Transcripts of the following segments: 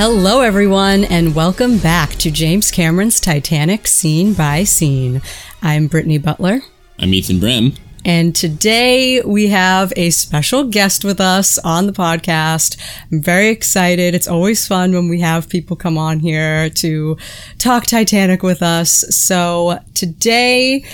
Hello, everyone, and welcome back to James Cameron's Titanic Scene by Scene. I'm Brittany Butler. I'm Ethan Brem. And today we have a special guest with us on the podcast. I'm very excited. It's always fun when we have people come on here to talk Titanic with us. So today,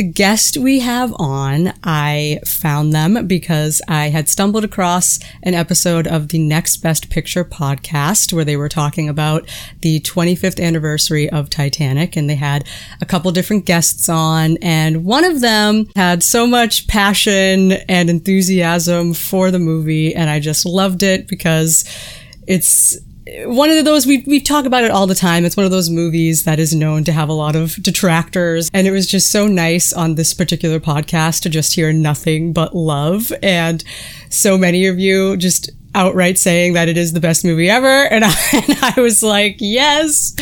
the guest we have on, I found them because I had stumbled across an episode of the Next Best Picture podcast where they were talking about the 25th anniversary of Titanic and they had a couple different guests on and one of them had so much passion and enthusiasm for the movie and I just loved it because it's one of those we we talk about it all the time. It's one of those movies that is known to have a lot of detractors, and it was just so nice on this particular podcast to just hear nothing but love, and so many of you just outright saying that it is the best movie ever, and I, and I was like, yes.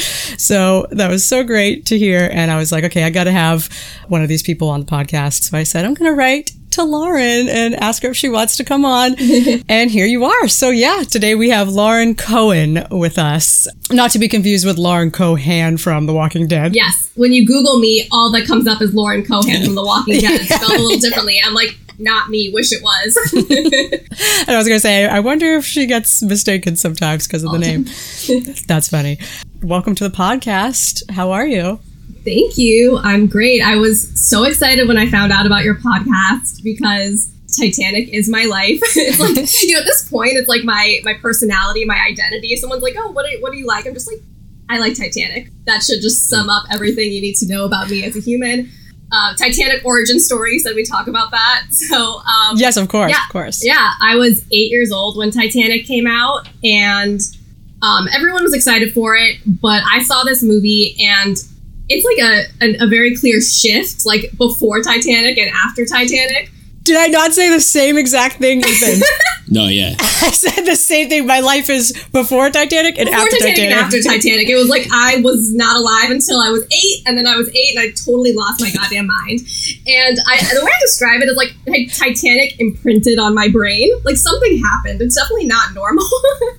So that was so great to hear, and I was like, okay, I got to have one of these people on the podcast. So I said, I'm going to write to Lauren and ask her if she wants to come on. and here you are. So yeah, today we have Lauren Cohen with us. Not to be confused with Lauren Cohan from The Walking Dead. Yes. When you Google me, all that comes up is Lauren Cohan from The Walking Dead, spelled a little differently. I'm like, not me. Wish it was. and I was gonna say, I wonder if she gets mistaken sometimes because of the name. That's funny. Welcome to the podcast. How are you? Thank you. I'm great. I was so excited when I found out about your podcast because Titanic is my life. it's like you know at this point, it's like my my personality, my identity. If someone's like, "Oh, what do, what do you like?" I'm just like, "I like Titanic." That should just sum up everything you need to know about me as a human. Uh, Titanic origin story. Said we talk about that. So um, yes, of course, yeah, of course. Yeah, I was eight years old when Titanic came out, and um, everyone was excited for it. But I saw this movie, and it's like a, a, a very clear shift, like before Titanic and after Titanic. Did I not say the same exact thing, Ethan? no, yeah. I said the same thing. My life is before Titanic and before after Titanic, Titanic. and after Titanic. It was like I was not alive until I was eight, and then I was eight, and I totally lost my goddamn mind. And I, the way I describe it is like Titanic imprinted on my brain. Like something happened. It's definitely not normal,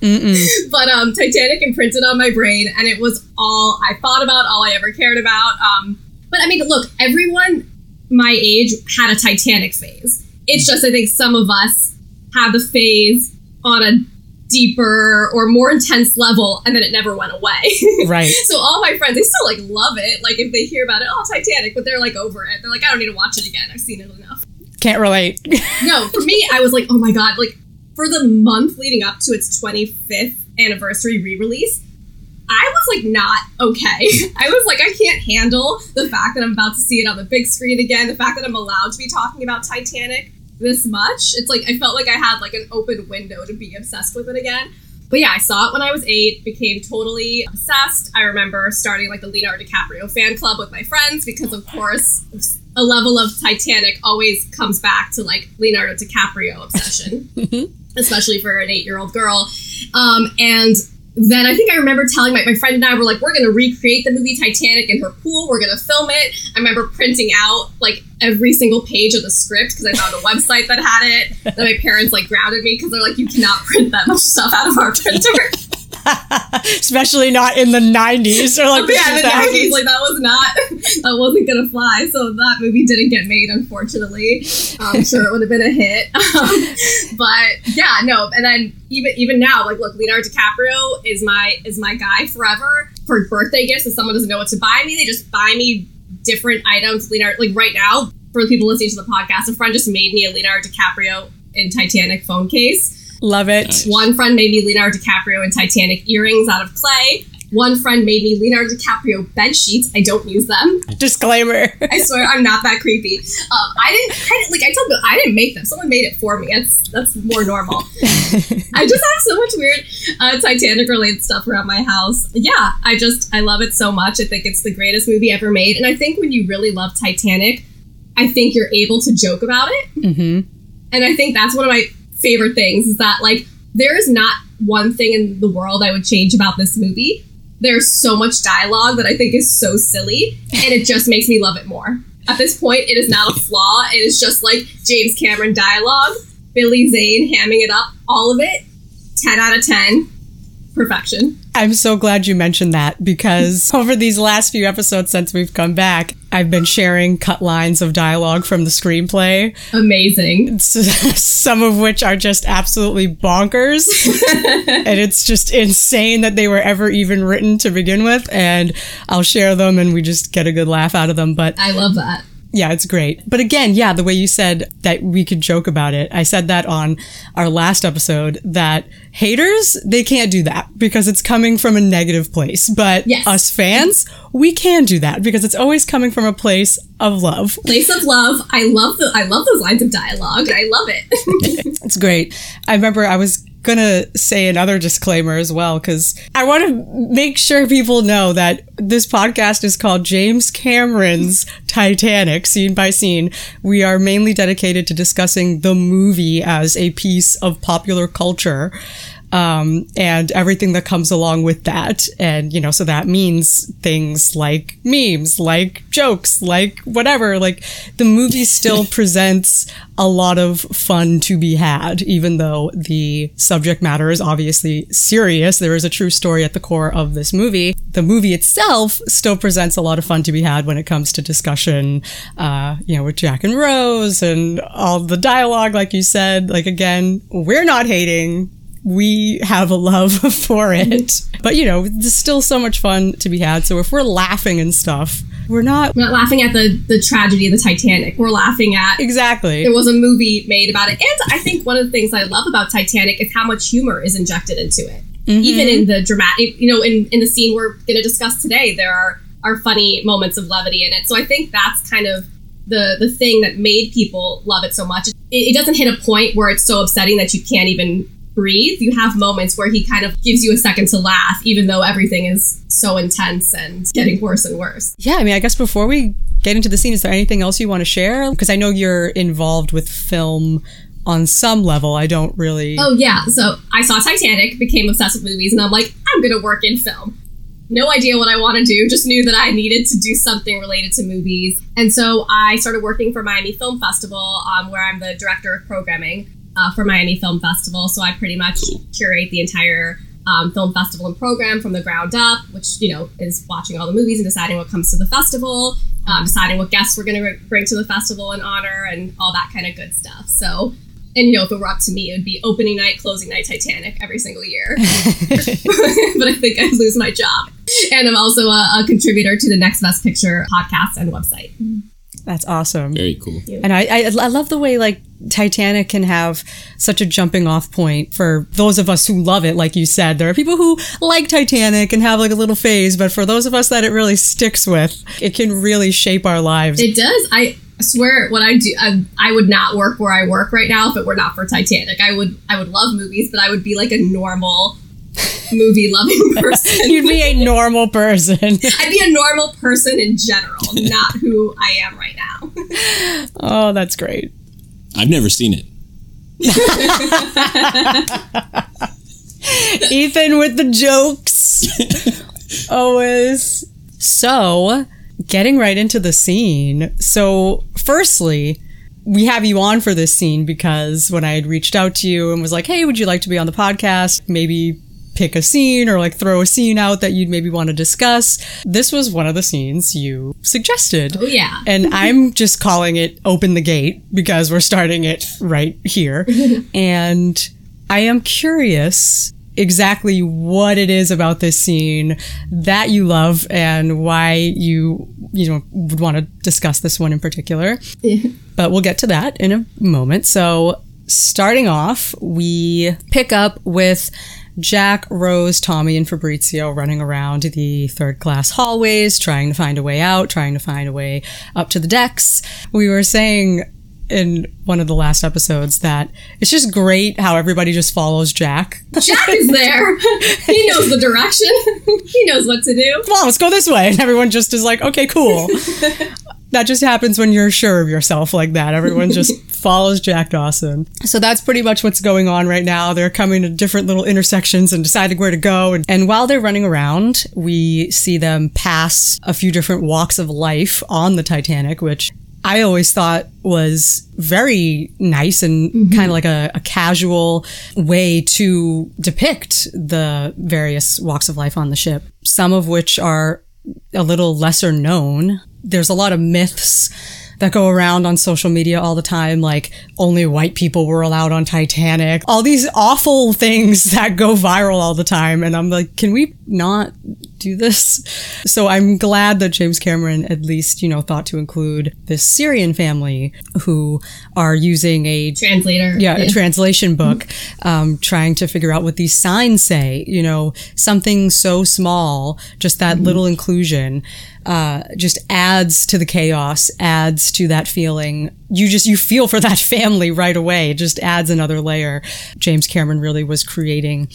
but um, Titanic imprinted on my brain, and it was all I thought about, all I ever cared about. Um, but I mean, look, everyone my age had a Titanic phase. It's just I think some of us had the phase on a deeper or more intense level and then it never went away. Right. so all my friends, they still like love it. Like if they hear about it, oh Titanic, but they're like over it. They're like, I don't need to watch it again. I've seen it enough. Can't relate. no, for me, I was like, oh my god, like for the month leading up to its 25th anniversary re-release, I was like not okay. I was like, I can't handle the fact that I'm about to see it on the big screen again. The fact that I'm allowed to be talking about Titanic this much. It's like I felt like I had like an open window to be obsessed with it again. But yeah, I saw it when I was eight, became totally obsessed. I remember starting like the Leonardo DiCaprio fan club with my friends because, of course, a level of Titanic always comes back to like Leonardo DiCaprio obsession, especially for an eight year old girl. Um, and then I think I remember telling my, my friend and I were like, we're going to recreate the movie Titanic in her pool. We're going to film it. I remember printing out like every single page of the script because I found a website that had it. Then my parents like grounded me because they're like, you cannot print that much stuff out of our printer. Especially not in the 90s or like oh, yeah, the 90s. Like that was not, that wasn't to fly. So that movie didn't get made, unfortunately. I'm sure it would have been a hit. Um, but yeah, no. And then even even now, like, look, Leonardo DiCaprio is my is my guy forever. For birthday gifts, if someone doesn't know what to buy me, they just buy me different items. Leonardo, like right now, for the people listening to the podcast, a friend just made me a Leonardo DiCaprio in Titanic phone case. Love it. Nice. One friend made me Leonardo DiCaprio and Titanic earrings out of clay. One friend made me Leonardo DiCaprio bed sheets. I don't use them. Disclaimer. I swear I'm not that creepy. Um, I didn't, I didn't like I told you I didn't make them. Someone made it for me. That's that's more normal. I just have so much weird uh, Titanic related stuff around my house. Yeah, I just I love it so much. I think it's the greatest movie ever made. And I think when you really love Titanic, I think you're able to joke about it. Mm-hmm. And I think that's one of my favorite things is that like there is not one thing in the world I would change about this movie. There's so much dialogue that I think is so silly, and it just makes me love it more. At this point, it is not a flaw. It is just like James Cameron dialogue, Billy Zane hamming it up, all of it. 10 out of 10. Perfection. I'm so glad you mentioned that because over these last few episodes since we've come back, I've been sharing cut lines of dialogue from the screenplay, Amazing. some of which are just absolutely bonkers. and it's just insane that they were ever even written to begin with. And I'll share them and we just get a good laugh out of them. But I love that. Yeah, it's great. But again, yeah, the way you said that we could joke about it, I said that on our last episode that haters, they can't do that because it's coming from a negative place. But Yes. us fans, we can do that because it's always coming from a place of love. Place of love. I love the I love those lines of dialogue. I love it. It's great. I remember I was gonna say another disclaimer as well because I want to make sure people know that this podcast is called James Cameron's Titanic, scene by scene. We are mainly dedicated to discussing the movie as a piece of popular culture. Um, and everything that comes along with that. And, you know, so that means things like memes, like jokes, like whatever. Like the movie still presents a lot of fun to be had, even though the subject matter is obviously serious. There is a true story at the core of this movie. The movie itself still presents a lot of fun to be had when it comes to discussion, uh, you know, with Jack and Rose and all the dialogue, like you said. Like, again, we're not hating we have a love for it. But you know, there's still so much fun to be had. So if we're laughing and stuff, we're not We're not laughing at the the tragedy of the Titanic. We're laughing at exactly. there was a movie made about it. And I think one of the things I love about Titanic is how much humor is injected into it. Mm-hmm. Even in the dramatic, you know, in, in the scene we're going to discuss today, there are, are funny moments of levity in it. So I think that's kind of the, the thing that made people love it so much. It, it doesn't hit a point where it's so upsetting that you can't even breathe. You have moments where he kind of gives you a second to laugh, even though everything is so intense and getting worse and worse. Yeah, I mean, I guess before we get into the scene, is there anything else you want to share? Because I know you're involved with film on some level. I don't really. Oh yeah, so I saw Titanic, became obsessed with movies, and I'm like, I'm gonna work in film. No idea what I want to do, just knew that I needed to do something related to movies. And so I started working for Miami Film Festival, um, where I'm the director of programming uh, for Miami Film Festival. So I pretty much curate the entire um, film festival and program from the ground up, which, you know, is watching all the movies and deciding what comes to the festival, um, deciding what guests we're going to bring to the festival and honor, and all that kind of good stuff. So and you know, if it were up to me, it would be opening night, closing night, Titanic every single year. but I think I'd lose my job. And I'm also a, a contributor to the Next Best Picture podcast and website. That's awesome. Very cool. And I, I, I love the way like Titanic can have such a jumping off point for those of us who love it. Like you said, there are people who like Titanic and have like a little phase, but for those of us that it really sticks with, it can really shape our lives. It does. I swear, what I do, I, I would not work where I work right now if it were not for Titanic. I would, I would love movies, but I would be like a normal movie loving person. You'd be a normal person. I'd be a normal person in general, not who I am right now. oh, that's great. I've never seen it. Ethan with the jokes. Always. So, getting right into the scene. So, firstly, we have you on for this scene because when I had reached out to you and was like, hey, would you like to be on the podcast? Maybe pick a scene or like throw a scene out that you'd maybe want to discuss. This was one of the scenes you suggested. Oh, yeah. And I'm just calling it open the gate because we're starting it right here. and I am curious exactly what it is about this scene that you love and why you you know would want to discuss this one in particular. But we'll get to that in a moment. So starting off, we pick up with Jack, Rose, Tommy, and Fabrizio running around the third class hallways, trying to find a way out, trying to find a way up to the decks. We were saying in one of the last episodes that it's just great how everybody just follows Jack. Jack is there. he knows the direction. he knows what to do. Come on, let's go this way. And everyone just is like, okay, cool. that just happens when you're sure of yourself like that. Everyone just follows Jack Dawson. So that's pretty much what's going on right now. They're coming to different little intersections and deciding where to go. And, and while they're running around, we see them pass a few different walks of life on the Titanic, which I always thought was very nice and mm-hmm. kind of like a, a casual way to depict the various walks of life on the ship, some of which are a little lesser known. There's a lot of myths that go around on social media all the time, like only white people were allowed on Titanic, all these awful things that go viral all the time. And I'm like, can we not do this? So I'm glad that James Cameron at least, you know, thought to include this Syrian family who are using a Translator. yeah, a translation book, um, trying to figure out what these signs say. You know, something so small, just that little inclusion, uh, just adds to the chaos, adds to that feeling. You just you feel for that family right away. It just adds another layer. James Cameron really was creating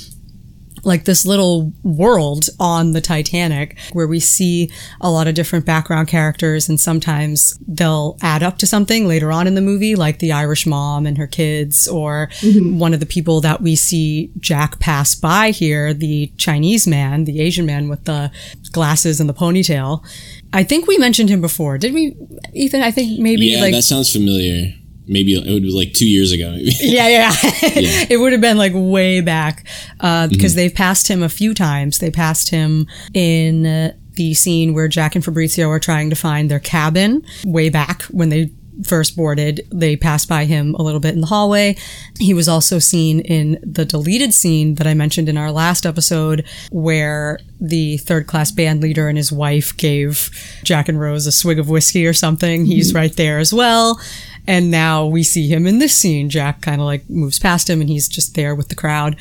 like this little world on the Titanic where we see a lot of different background characters and sometimes they'll add up to something later on in the movie, like the Irish mom and her kids, or mm-hmm. one of the people that we see Jack pass by here, the Chinese man, the Asian man with the glasses and the ponytail. I think we mentioned him before. Did we, Ethan? I think maybe Yeah, like that sounds familiar. Maybe it was like two years ago. Maybe. yeah, yeah. it would have been like way back uh, because they've passed him a few times. They passed him in uh, the scene where Jack and Fabrizio are trying to find their cabin way back when they first boarded. They passed by him a little bit in the hallway. He was also seen in the deleted scene that I mentioned in our last episode where the third class band leader and his wife gave Jack and Rose a swig of whiskey or something. He's right there as well. And now we see him in this scene. Jack kind of like moves past him and he's just there with the crowd.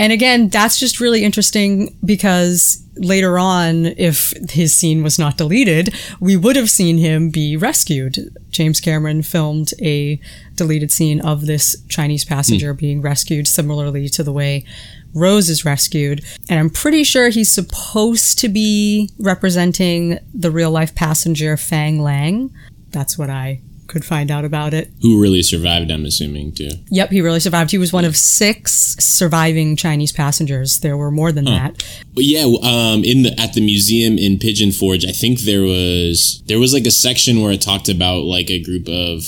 And again, that's just really interesting because later on, if his scene was not deleted, we would have seen him be rescued. James Cameron filmed a deleted scene of this Chinese passenger hmm. being rescued, similarly to the way Rose is rescued. And I'm pretty sure he's supposed to be representing the real life passenger Fang Lang. That's what I could find out about it. Who really survived? I'm assuming too. Yep, he really survived. He was one of six surviving Chinese passengers. There were more than that. But yeah, um, in the at the museum in Pigeon Forge, I think there was there was like a section where it talked about like a group of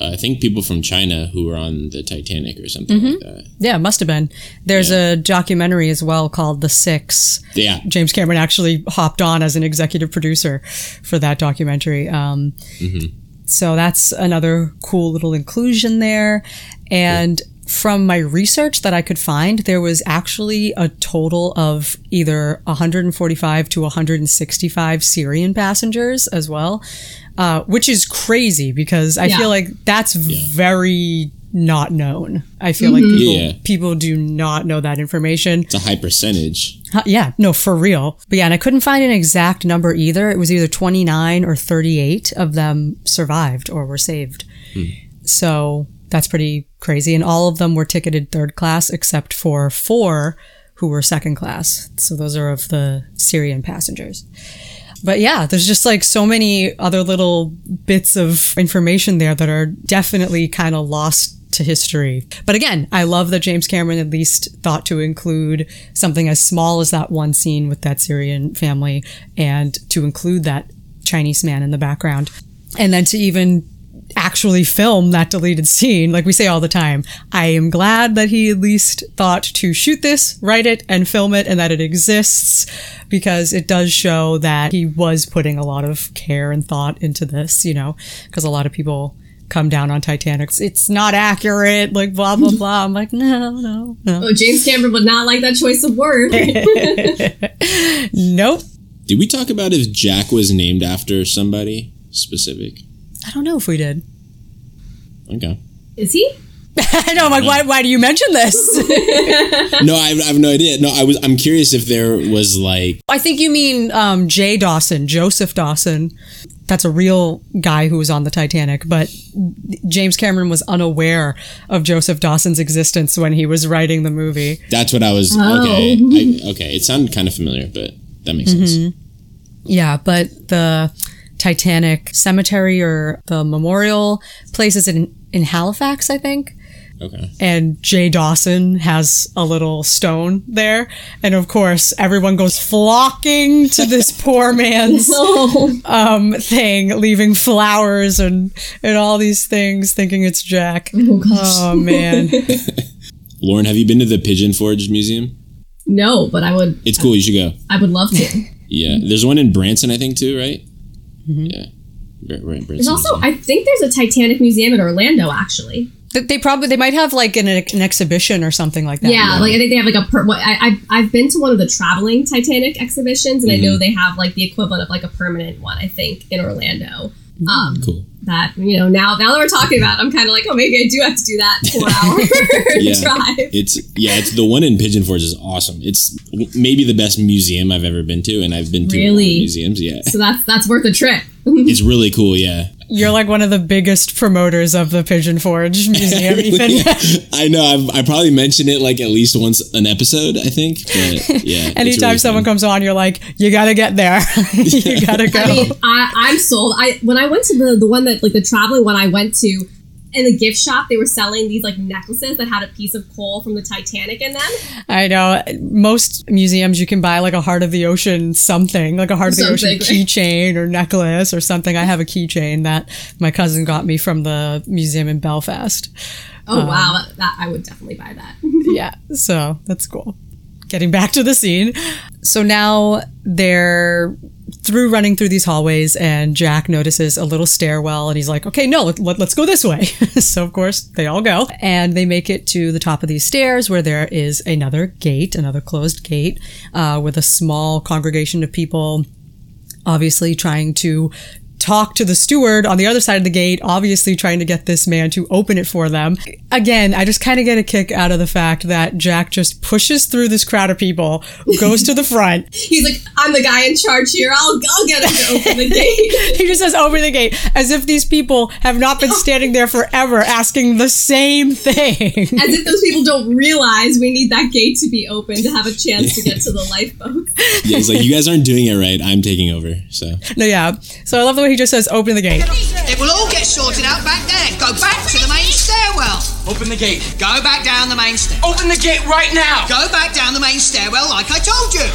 uh, I think people from China who were on the Titanic or something like that. Yeah, it must have been. There's a documentary as well called The Six. Yeah, James Cameron actually hopped on as an executive producer for that documentary. Um, So that's another cool little inclusion there. And from my research that I could find, there was actually a total of either 145 to 165 Syrian passengers as well, uh, which is crazy because I Yeah. feel like that's very not known. I feel like mm-hmm. people Yeah. people do not know that information. it's a high percentage. Huh, yeah, no, for real. But yeah, and I couldn't find an exact number either. It was either 29 or 38 of them survived or were saved. Hmm. So that's pretty crazy. And all of them were ticketed third class except for four who were second class. So those are of the Syrian passengers. But yeah, there's just like so many other little bits of information there that are definitely kind of lost to history. But again, I love that James Cameron at least thought to include something as small as that one scene with that Syrian family and to include that Chinese man in the background. And then to even actually film that deleted scene, like we say all the time. I am glad that he at least thought to shoot this, write it, and film it, and that it exists because it does show that he was putting a lot of care and thought into this, you know, because a lot of people come down on Titanic. It's- It's not accurate, like blah, blah, blah. I'm like, no, no, no. Oh, James Cameron would not like that choice of word. Nope. Did we talk about if Jack was named after somebody specific? I don't know if we did. Okay. Is he? I know, I'm like, why, why do you mention this? No, I have, I have no idea. No, I was. I'm curious if there was like. I think you mean um, Jay Dawson, Joseph Dawson. That's a real guy who was on the Titanic, but James Cameron was unaware of Joseph Dawson's existence when he was writing the movie. That's what I was. Oh. Okay. I, okay. It sounded kind of familiar, but that makes sense. Mm-hmm. Yeah, but the Titanic cemetery or the memorial place is in, in Halifax, I think. Okay. and Jay Dawson has a little stone there. And of course, everyone goes flocking to this poor man's um, thing, leaving flowers and, and all these things, thinking it's Jack. oh gosh. Oh man. Lauren, have you been to the Pigeon Forge Museum? No, but I would. It's cool. You should go. I would love to. Yeah. There's one in Branson, I think, too, right? Yeah. Right, right, Branson. There's also, Museum. I think there's a Titanic museum in Orlando, actually. They- they probably, they might have like an, an exhibition or something like that. Yeah, like I think they have like a. Per- what, I, I I've been to one of the traveling Titanic exhibitions, and I know they have like the equivalent of like a permanent one. I think in Orlando. Um, cool. that you know now now that we're talking about, it, I'm kind of like, oh, maybe I do have to do that four hour Yeah. drive. It's yeah, it's the one in Pigeon Forge is awesome. It's maybe the best museum I've ever been to, and I've been to a lot of Really? museums. Yeah, So that's that's worth a trip. it's really cool. Yeah, You're like one of the biggest promoters of the Pigeon Forge Museum, even. Yeah. I know. I've I probably mentioned it like at least once an episode. I think, but yeah. Anytime really someone fun. comes on, you're like, you gotta get there. you gotta go. I mean, I, I'm sold. I when I went to the the one that like the traveling one I went to in the gift shop, they were selling these like necklaces that had a piece of coal from the Titanic in them. I know. Most museums you can buy like a heart of the ocean something, like a heart of the ocean keychain or necklace or something. I have a keychain that my cousin got me from the museum in Belfast. Oh wow, um, that, that I would definitely buy that. yeah, so that's cool. Getting back to the scene. So now they're through running through these hallways, and Jack notices a little stairwell, and he's like, okay, no, let, us go this way. so, of course, they all go, and they make it to the top of these stairs where there is another gate, another closed gate, uh, with a small congregation of people obviously trying to talk to the steward on the other side of the gate, obviously trying to get this man to open it for them. Again, I just kind of get a kick out of the fact that Jack just pushes through this crowd of people, goes to the front. He's like, I'm the guy in charge here. I'll I'll get him to open the gate. He just says, open the gate, as if these people have not been standing there forever asking the same thing. As if those people don't realize we need that gate to be open to have a chance to get to the lifeboats. yeah, it's like you guys aren't doing it right. I'm taking over. So no, yeah. So I love the way he just says, open the gate. It will all get sorted out back there. Go back to the main stairwell. Open the gate. Go back down the main stairwell. Open the gate right now. Go back down the main stairwell like I told you.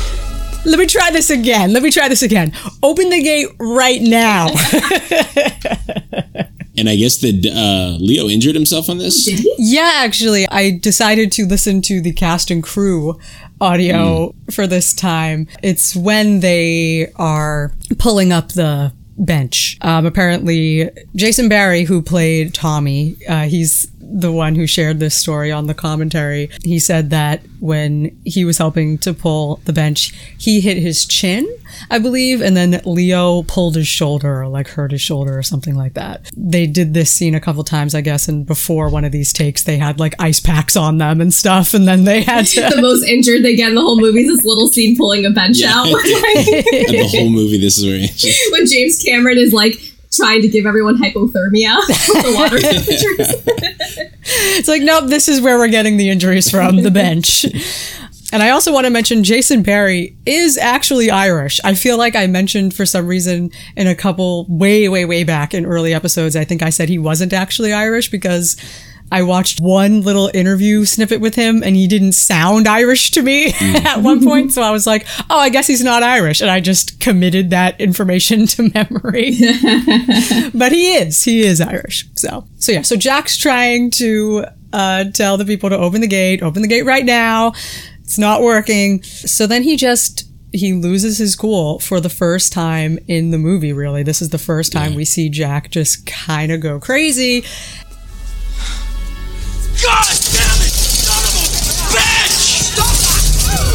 Let me try this again. Let me try this again. Open the gate right now. and I guess that uh, Leo injured himself on this. Yeah, actually, I decided to listen to the cast and crew audio for this time. It's when they are pulling up the bench. Um, apparently, Jason Barry, who played Tommy, uh, he's the one who shared this story on the commentary. He said that when he was helping to pull the bench, he hit his chin, I believe, and then Leo pulled his shoulder or like hurt his shoulder or something like that. They did this scene a couple times, I guess, and before one of these takes, they had like ice packs on them and stuff, and then they had to. The most injured they get in the whole movie is this little scene pulling a bench Yeah. out. And the whole movie, this is where when James Cameron is like trying to give everyone hypothermia. the water temperatures. It's like, nope, this is where we're getting the injuries from the bench. And I also want to mention Jason Barry is actually Irish. I feel like I mentioned for some reason in a couple way, way, way back in early episodes, I think I said he wasn't actually Irish because I watched one little interview snippet with him and he didn't sound Irish to me at one point. So I was like, oh, I guess he's not Irish. And I just committed that information to memory. but he is. He is Irish. So, so yeah. So Jack's trying to uh, tell the people to open the gate, open the gate right now. It's not working. So then he just he loses his cool for the first time in the movie. Really, this is the first time we see Jack just kind of go crazy. God damn it! Son of a bitch!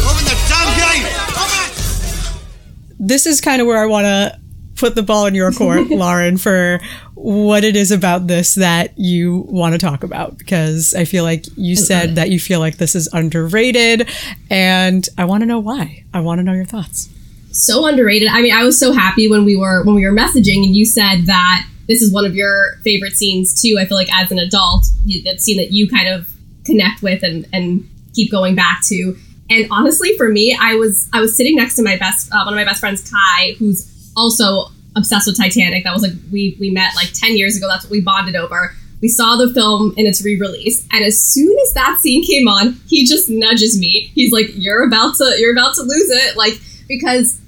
Open the damn gate. Open it. this is kind of where I want to put the ball in your court, Lauren, for what it is about this that you want to talk about. Because I feel like you said that you feel like this is underrated, and I want to know why. I want to know your thoughts. so underrated. I mean, I was so happy when we were when we were messaging and you said that this is one of your favorite scenes too. I feel like as an adult, that scene that you kind of connect with and and keep going back to. And honestly, for me, I was I was sitting next to my best uh, one of my best friends, Kai, who's also obsessed with Titanic. That was like we we met like ten years ago. That's what we bonded over. We saw the film in its re-release, and as soon as that scene came on, he just nudges me. He's like, "You're about to, you're about to lose it," like because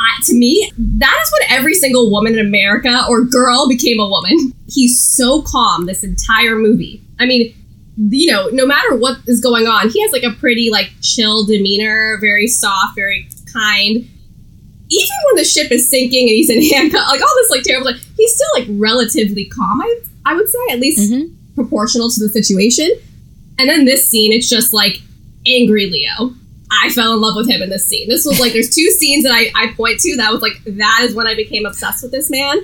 I, to me, that is when every single woman in America or girl became a woman. He's so calm this entire movie. I mean, you know, no matter what is going on, he has like a pretty like chill demeanor, very soft, very kind. Even when the ship is sinking and he's in handcuffs, like all this like terrible, like, he's still like relatively calm. I I would say at least mm-hmm. proportional to the situation. And then this scene, it's just like angry Leo. I fell in love with him in this scene. This was like there's two scenes that I, I point to that was like that is when I became obsessed with this man.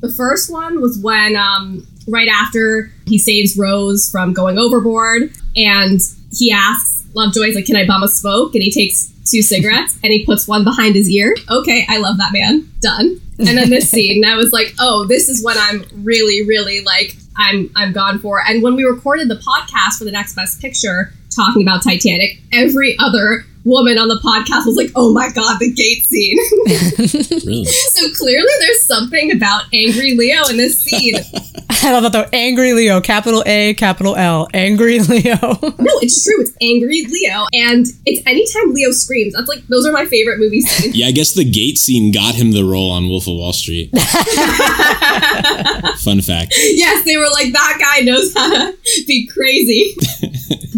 The first one was when um right after he saves Rose from going overboard and he asks Lovejoy's like, Can I bum a smoke? And he takes two cigarettes and he puts one behind his ear. Okay, I love that man. Done. And then this scene, I was like, oh, this is what I'm really, really like I'm I'm gone for. And when we recorded the podcast for the next best picture talking about Titanic, every other woman on the podcast was like, "Oh my god, the gate scene." Really? so clearly there's something about angry Leo in this scene. I love that though. Angry Leo, capital A, capital L. Angry Leo. No, it's true. It's angry Leo, and it's anytime Leo screams. That's like those are my favorite movie scenes. Yeah, I guess the gate scene got him the role on Wolf of Wall Street. Fun fact. yes, they were like that guy knows how to be crazy.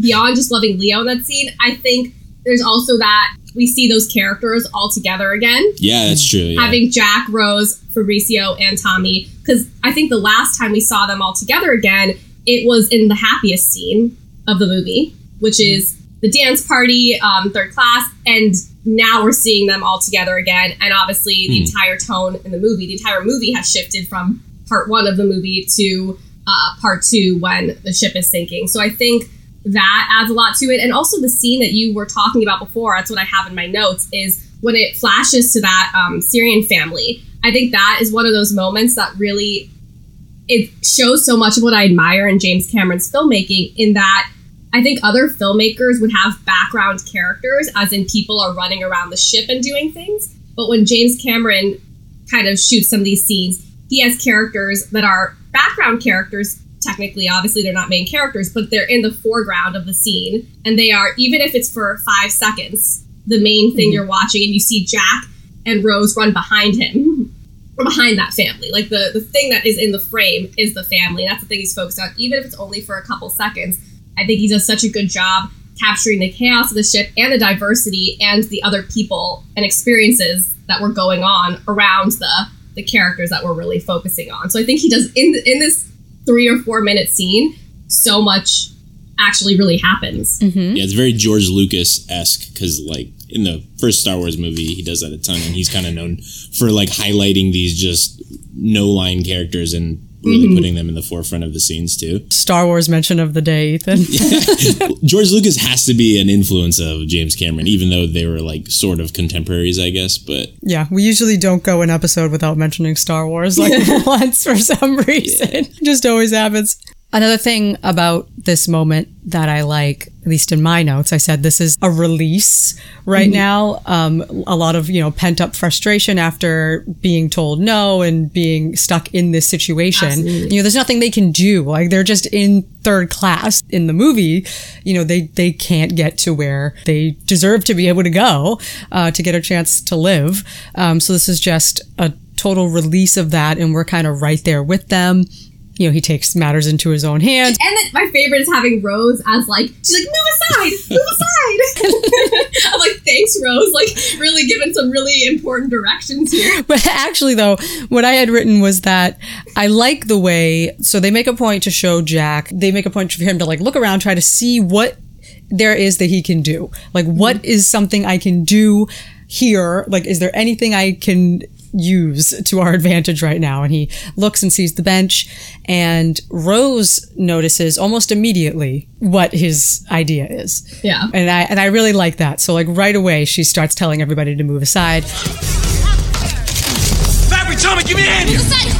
Beyond just loving Leo in that scene, I think there's also that we see those characters all together again. Yeah, that's true. Yeah. having Jack, Rose, Fabrizio, and Tommy. Because I think the last time we saw them all together again, it was in the happiest scene of the movie, which is the dance party, um, third class, and now we're seeing them all together again. And obviously, the entire tone in the movie, the entire movie has shifted from part one of the movie to uh, part two when the ship is sinking. So I think that adds a lot to it. And also the scene that you were talking about before, that's what I have in my notes, is when it flashes to that um, Syrian family. I think that is one of those moments that really it shows so much of what I admire in James Cameron's filmmaking in that I think other filmmakers would have background characters, as in people are running around the ship and doing things. But when James Cameron kind of shoots some of these scenes, he has characters that are background characters. Technically, obviously, they're not main characters, but they're in the foreground of the scene. And they are, even if it's for five seconds, the main thing mm-hmm. you're watching, and you see Jack and Rose run behind him. Mm-hmm. Or behind that family. Like the, the thing that is in the frame is the family. That's the thing he's focused on, even if it's only for a couple seconds. I think he does such a good job capturing the chaos of the ship and the diversity and the other people and experiences that were going on around the the characters that we're really focusing on. So I think he does in in this three or four minute scene so much actually really happens. Mm-hmm. Yeah, it's very George Lucas esque because, like, in the first Star Wars movie, he does that a ton, and he's kind of known for like highlighting these just no line characters and really mm-hmm. putting them in the forefront of the scenes too. Star Wars mention of the day, Ethan. George Lucas has to be an influence of James Cameron, even though they were like sort of contemporaries, I guess. But yeah, we usually don't go an episode without mentioning Star Wars like once for some reason. Just always happens. Another thing about this moment that I like, at least in my notes, I said this is a release right now. Um, a lot of, you know, pent up frustration after being told no and being stuck in this situation. You know, there's nothing they can do. Like they're just in third class in the movie. You know, they, they can't get to where they deserve to be able to go, uh, to get a chance to live. Um, so this is just a total release of that. And we're kind of right there with them. You know, he takes matters into his own hands. And then my favorite is having Rose as like she's like move aside, move aside. I'm like thanks Rose, like really giving some really important directions here. But actually, though, what I had written was that I like the way, so they make a point to show Jack, they make a point for him to like look around, try to see what there is that he can do. Like, what mm-hmm. is something I can do here? Like, is there anything I can use to our advantage right now? And he looks and sees the bench, and Rose notices almost immediately what his idea is. Yeah. And I and I really like that. So like right away she starts telling everybody to move aside. Fabry, Tommy, give me a hand here.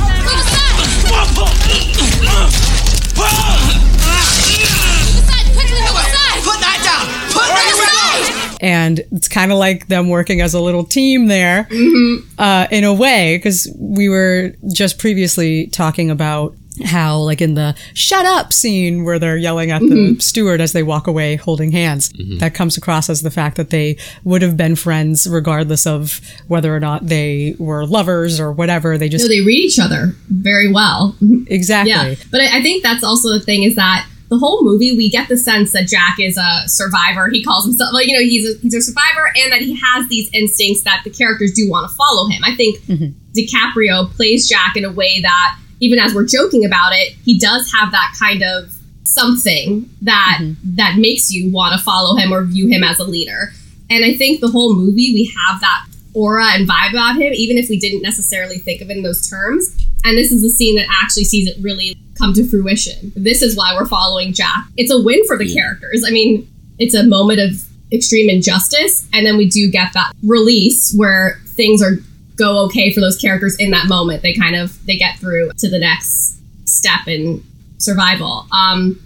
And it's kind of like them working as a little team there mm-hmm. uh, in a way because we were just previously talking about how like in the shut up scene where they're yelling at the mm-hmm. steward as they walk away holding hands mm-hmm. that comes across as the fact that they would have been friends regardless of whether or not they were lovers or whatever. They just So they read each other very well. exactly. Yeah, but I I think that's also the thing is that the whole movie we get the sense that Jack is a survivor. He calls himself like you know he's a, he's a survivor, and that he has these instincts that the characters do want to follow him. I think mm-hmm. DiCaprio plays Jack in a way that even as we're joking about it, he does have that kind of something that mm-hmm. that makes you want to follow him or view him as a leader. And I think the whole movie we have that aura and vibe about him, even if we didn't necessarily think of it in those terms. And this is the scene that actually sees it really come to fruition. This is why we're following Jack. It's a win for the characters. I mean, it's a moment of extreme injustice, and then we do get that release where things are go okay for those characters in that moment. They kind of they get through to the next step in survival. Um,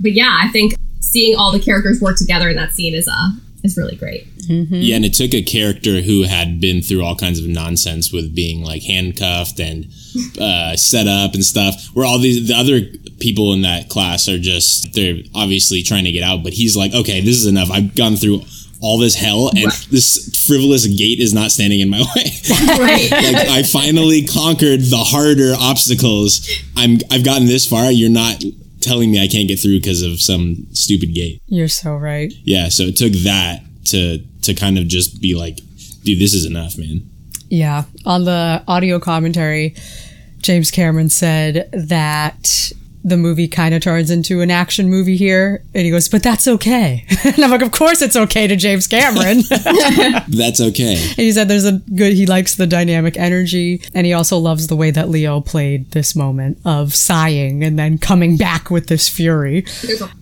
but yeah, I think seeing all the characters work together in that scene is uh is really great. Yeah, and it took a character who had been through all kinds of nonsense with being like handcuffed and uh, set up and stuff. Where all these the other people in that class are just they're obviously trying to get out, but he's like, okay, this is enough. I've gone through all this hell, and this frivolous gate is not standing in my way. Right. like I finally conquered the harder obstacles. I'm I've gotten this far. You're not telling me I can't get through because of some stupid gate. you're so right Yeah, so it took that to to kind of just be like, dude, this is enough, man. Yeah. On the audio commentary, James Cameron said that the movie kind of turns into an action movie here. And he goes, but that's okay. and I'm like, of course it's okay to James Cameron. That's okay. And he said there's a good, he likes the dynamic energy. And he also loves the way that Leo played this moment of sighing and then coming back with this fury.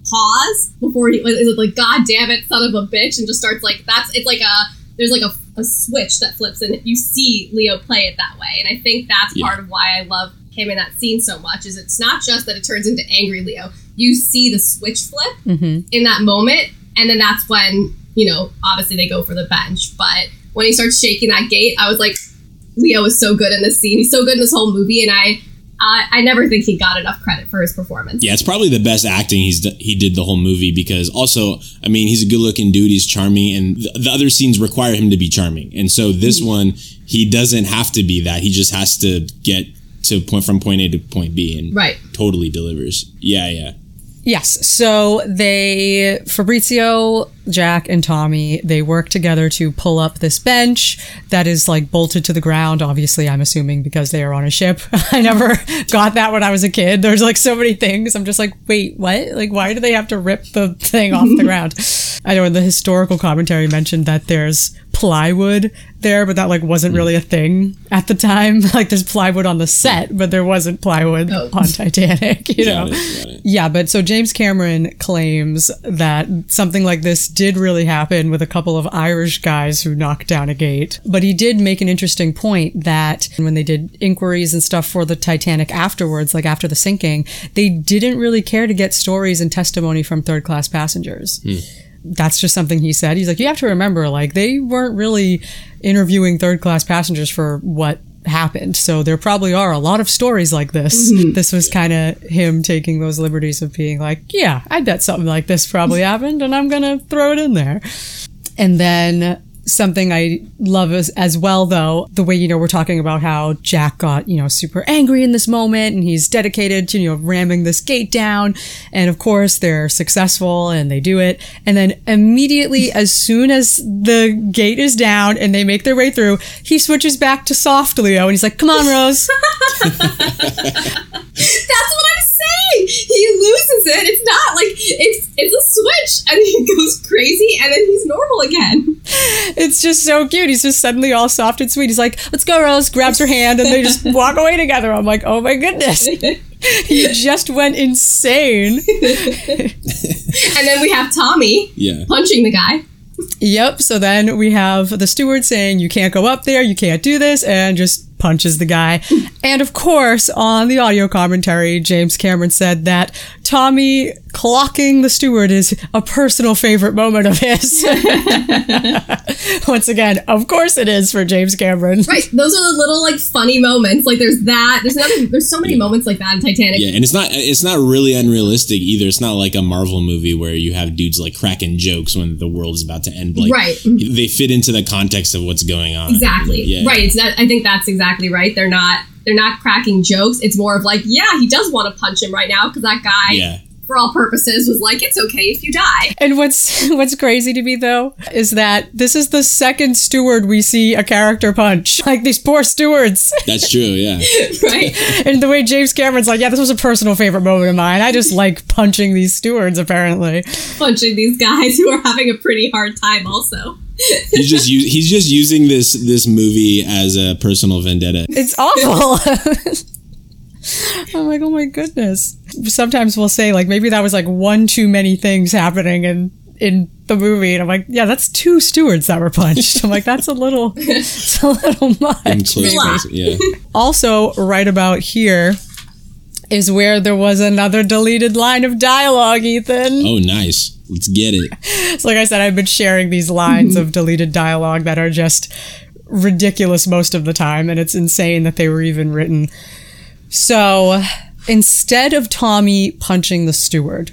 There's a pause before he is it like God damn it, son of a bitch, and just starts like that's it's like a there's like a, a switch that flips and if you see Leo play it that way. And I think that's Yeah. part of why I love him in that scene so much is it's not just that it turns into angry Leo. You see the switch flip mm-hmm. in that moment, and then that's when, you know, obviously they go for the bench. But when he starts shaking that gate, I was like, Leo is so good in this scene. He's so good in this whole movie, and I I, I never think he got enough credit for his performance. Yeah, it's probably the best acting he's he did the whole movie because also, I mean, he's a good looking dude. He's charming, and th- the other scenes require him to be charming, and so this mm-hmm. one he doesn't have to be that. He just has to get to point from point A to point B, and Right. totally delivers. Yeah, yeah. Yes. So they, Fabrizio, Jack, and Tommy, they work together to pull up this bench that is like bolted to the ground. Obviously, I'm assuming because they are on a ship. I never got that when I was a kid. There's like so many things. I'm just like, wait, what? Like, why do they have to rip the thing off the ground? I know in the historical commentary mentioned that there's plywood there, but that like wasn't hmm. really a thing at the time. Like there's plywood on the set, but there wasn't plywood Oh. on Titanic, you know? Got it, got it. Yeah, but so James Cameron claims that something like this did really happen with a couple of Irish guys who knocked down a gate. But he did make an interesting point that when they did inquiries and stuff for the Titanic afterwards, like after the sinking, they didn't really care to get stories and testimony from third class passengers. Hmm. That's just something he said. He's like, you have to remember, like, they weren't really interviewing third class passengers for what happened. So there probably are a lot of stories like this. Mm-hmm. This was kind of him taking those liberties of being like, yeah, I bet something like this probably happened and I'm going to throw it in there. And then something I love as, as well, though, the way, you know, we're talking about how Jack got, you know, super angry in this moment and he's dedicated to, you know, ramming this gate down. And of course, they're successful and they do it. And then immediately, as soon as the gate is down and they make their way through, he switches back to soft Leo and he's like, come on, Rose. That's what I'm. He loses it. It's not like it's it's a switch, and he goes crazy, and then he's normal again. It's just so cute. He's just suddenly all soft and sweet. He's like, let's go, Rose, grabs her hand, and they just walk away together. I'm like, oh my goodness. He just went insane. And then we have Tommy Yeah. punching the guy. Yep. So then we have the steward saying, you can't go up there, you can't do this, and just punches the guy. And of course, on the audio commentary, James Cameron said that Tommy clocking the steward is a personal favorite moment of his. Once again, of course it is for James Cameron. Right. Those are the little like funny moments. Like there's that. There's another. There's so many moments like that in Titanic. Yeah, and it's not it's not really unrealistic either. It's not like a Marvel movie where you have dudes like cracking jokes when the world is about to end. Like, Right. They fit into the context of what's going on. Exactly. Yeah. Right. It's that. I think that's exactly right. They're not. They're not cracking jokes. It's more of like, yeah, he does want to punch him right now because that guy, Yeah. For all purposes, was like, it's okay if you die. And what's what's crazy to me though is that this is the second steward we see a character punch. Like these poor stewards. That's true. Yeah. Right. and the way James Cameron's like, yeah, this was a personal favorite moment of mine. I just like punching these stewards apparently. Punching these guys who are having a pretty hard time. Also. He's just u- he's just using this this movie as a personal vendetta. It's awful. I'm like, oh my goodness. Sometimes we'll say like maybe that was like one too many things happening in in the movie, and I'm like, yeah, that's two stewards that were punched. I'm like, that's a little, it's a little much. close Maybe. proxi- Yeah. Also, right about here is where there was another deleted line of dialogue, Ethan. Oh, nice. Let's get it. So like I said, I've been sharing these lines of deleted dialogue that are just ridiculous most of the time, and it's insane that they were even written. So instead of Tommy punching the steward,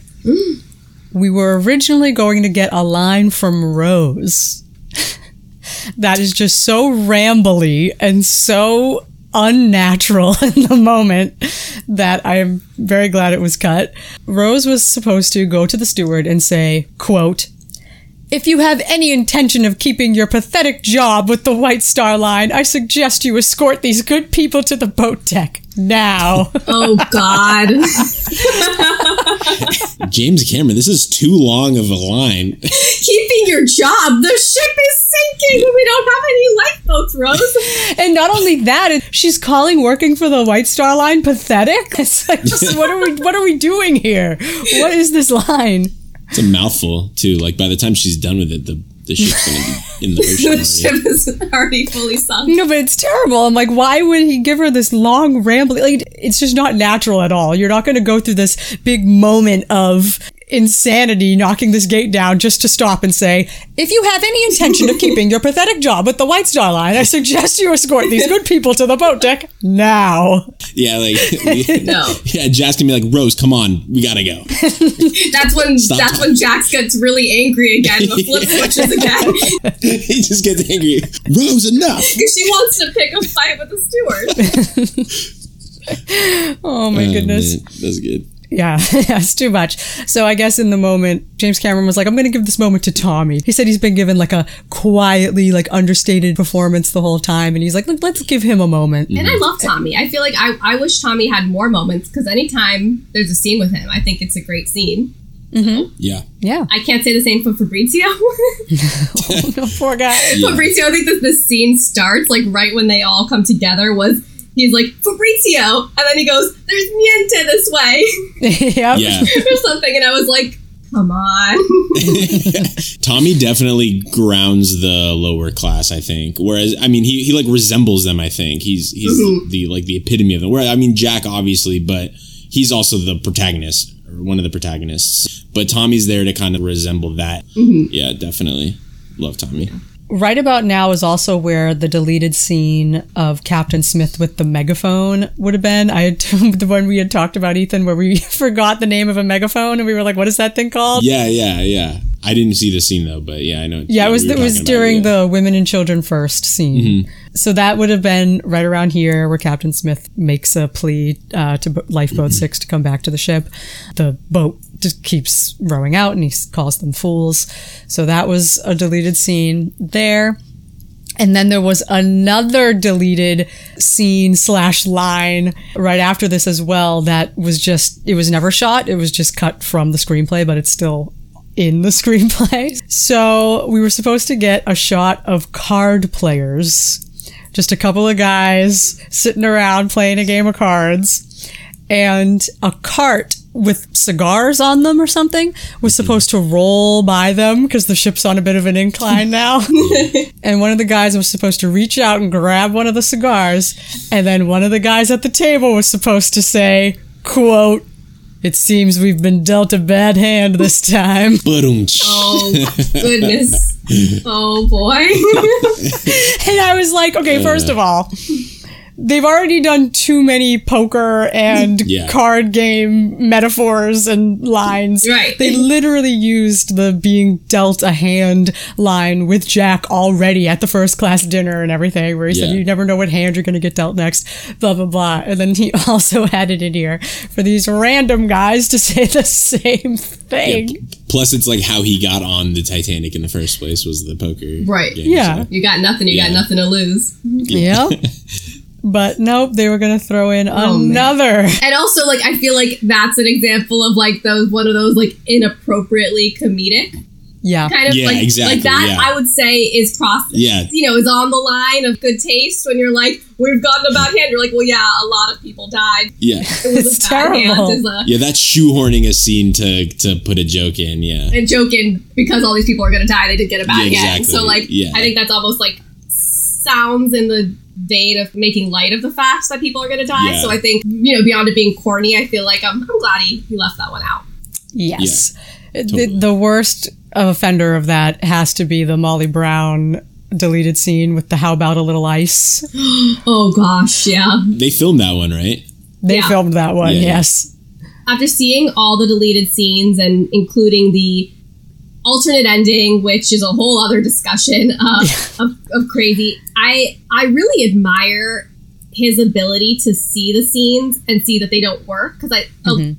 we were originally going to get a line from Rose that is just so rambly and so unnatural in the moment that I'm very glad it was cut. Rose was supposed to go to the steward and say, quote, if you have any intention of keeping your pathetic job with the White Star Line, I suggest you escort these good people to the boat deck now. Oh God. James Cameron, this is too long of a line. Keeping your job. The ship is sinking. We don't have any lifeboats, Rose. and not only that, she's calling working for the White Star Line pathetic. It's like, just what are we what are we doing here? What is this line? It's a mouthful too. Like by the time she's done with it, the the ship's gonna be in the ocean the already. ship is already fully sunk. No, but it's terrible. I'm like, why would he give her this long rambling? Like, it's just not natural at all. You're not going to go through this big moment of insanity knocking this gate down just to stop and say, if you have any intention of keeping your pathetic job with the White Star Line, I suggest you escort these good people to the boat deck now. Yeah, like No. Yeah, Jack's gonna be like, Rose, come on, we gotta go. That's when Stop that's when Jax gets really angry again. The flip switches again he just gets angry. Rose, enough. because she wants to pick a fight with the steward. Oh my oh, goodness. man, that's good. Yeah, that's too much. So I guess in the moment, James Cameron was like, I'm going to give this moment to Tommy. He said he's been given like a quietly, like understated performance the whole time. And he's like, "Look, let's give him a moment. And I love mm-hmm. Tommy. I feel like I, I wish Tommy had more moments because anytime there's a scene with him, I think it's a great scene. Mm-hmm. Yeah. Yeah. I can't say the same for Fabrizio. Oh, no, poor guy. Yeah. Fabrizio, I think this this scene starts like right when they all come together. Was he's like Fabrizio, and then he goes, "There's niente this way," yep. Yeah. or something, and I was like, "Come on." Tommy definitely grounds the lower class, I think. Whereas, I mean, he, he like resembles them. I think he's he's mm-hmm. the like the epitome of them. Where I mean, Jack obviously, but he's also the protagonist or one of the protagonists. But Tommy's there to kind of resemble that. Mm-hmm. Yeah, definitely love Tommy. Right about now is also where the deleted scene of Captain Smith with the megaphone would have been. I had the one we had talked about, Ethan, where we forgot the name of a megaphone and we were like, what is that thing called? Yeah, yeah, yeah. I didn't see the scene though, but yeah, I know. Yeah, it was we it was during yeah. Mm-hmm. the women and children first scene. So that would have been right around here where Captain Smith makes a plea uh, to Lifeboat Mm-hmm. Six to come back to the ship. The boat just keeps rowing out, and he calls them fools. So that was a deleted scene there. And then there was another deleted scene slash line right after this as well that was just, it was never shot. It was just cut from the screenplay, but it's still in the screenplay. So we were supposed to get a shot of card players, just a couple of guys sitting around playing a game of cards, and a cart with cigars on them or something was supposed to roll by them because the ship's on a bit of an incline now. and one of the guys was supposed to reach out and grab one of the cigars. And then one of the guys at the table was supposed to say, quote, it seems we've been dealt a bad hand this time. Oh goodness. oh boy. And I was like, okay, first of all, they've already done too many poker and Yeah. card game metaphors and lines. Right. They literally used the being dealt a hand line with Jack already at the first class dinner and everything, where he said, You never know what hand you're going to get dealt next, blah, blah, blah. And then he also had it in here for these random guys to say the same thing. Plus, it's like how he got on the Titanic in the first place was the poker. Right. game, Yeah. so- You got nothing. You got nothing to lose. Yep. But nope, they were going to throw in Oh, man. another. And also, like, I feel like that's an example of like those one of those like inappropriately comedic Yeah. kind of Yeah, like exactly, like that. yeah. I would say is cross. Yeah. you know, is on the line of good taste when you're like, we've gotten a bad hand. You're like, well, yeah, a lot of people died. Yeah. It was It's a bad terrible. hand. Is a, Yeah, that's shoehorning a scene to to put a joke in. Yeah. and joking because all these people are going to die. They did get a bad Yeah, hand. So like, Yeah. I think that's almost like sounds in the vein of making light of the fact that people are going to die. Yeah. So I think you know, beyond it being corny, I feel like I'm, I'm glad he, he left that one out. Yes. The, totally. the worst offender of that has to be the Molly Brown deleted scene with the How About a Little Ice. Oh gosh, yeah. They filmed that one, right? They Yeah. filmed that one, Yeah. yes. after seeing all the deleted scenes and including the alternate ending, which is a whole other discussion uh, of, of crazy, I I really admire his ability to see the scenes and see that they don't work because I a,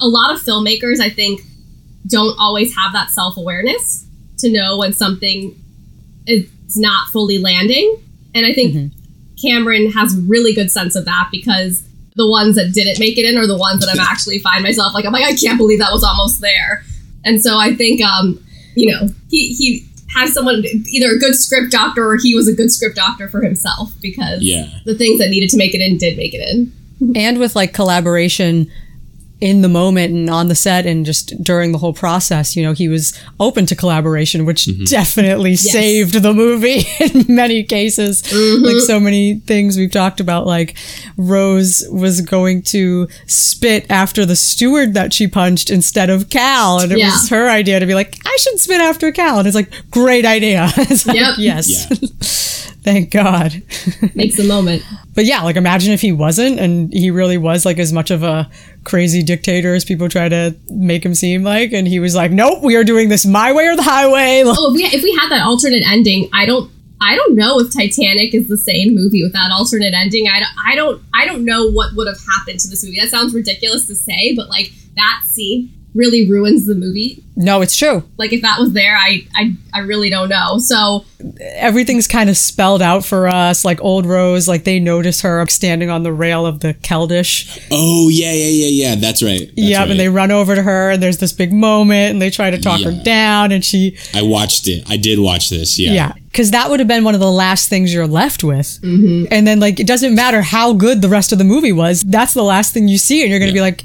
a lot of filmmakers I think don't always have that self awareness to know when something is not fully landing, and I think Cameron has really good sense of that because the ones that didn't make it in are the ones that I'm actually find myself like I'm like I can't believe that was almost there. And so I think um you know he he has someone either a good script doctor or he was a good script doctor for himself because Yeah. the things that needed to make it in did make it in. And with like collaboration in the moment and on the set and just during the whole process, you know, he was open to collaboration, which mm-hmm. definitely saved the movie in many cases. Mm-hmm. Like so many things we've talked about, like Rose was going to spit after the steward that she punched instead of Cal. And it Yeah. was her idea to be like, I should spit after Cal. And it's like, great idea. it's like, Yep. yes. Yeah. Thank God. Makes the moment. But yeah, like imagine if he wasn't and he really was like as much of a crazy dictator as people try to make him seem like. And he was like, nope, we are doing this my way or the highway. Oh, if we if we had that alternate ending, I don't I don't know if Titanic is the same movie with that alternate ending. I don't I don't I don't know what would have happened to this movie. That sounds ridiculous to say, but like that scene really ruins the movie. No, it's true. Like if that was there, I I, I really don't know. So Everything's kind of spelled out for us. Like old Rose, like they notice her standing on the rail of the Keldysh. Oh yeah, yeah, yeah, yeah. That's right. That's yep, right. and they run over to her and there's this big moment and they try to talk her down and she I watched it. I did watch this. Yeah. Yeah, because that would have been one of the last things you're left with. Mm-hmm. And then, like, it doesn't matter how good the rest of the movie was. That's the last thing you see, and you're going to be like,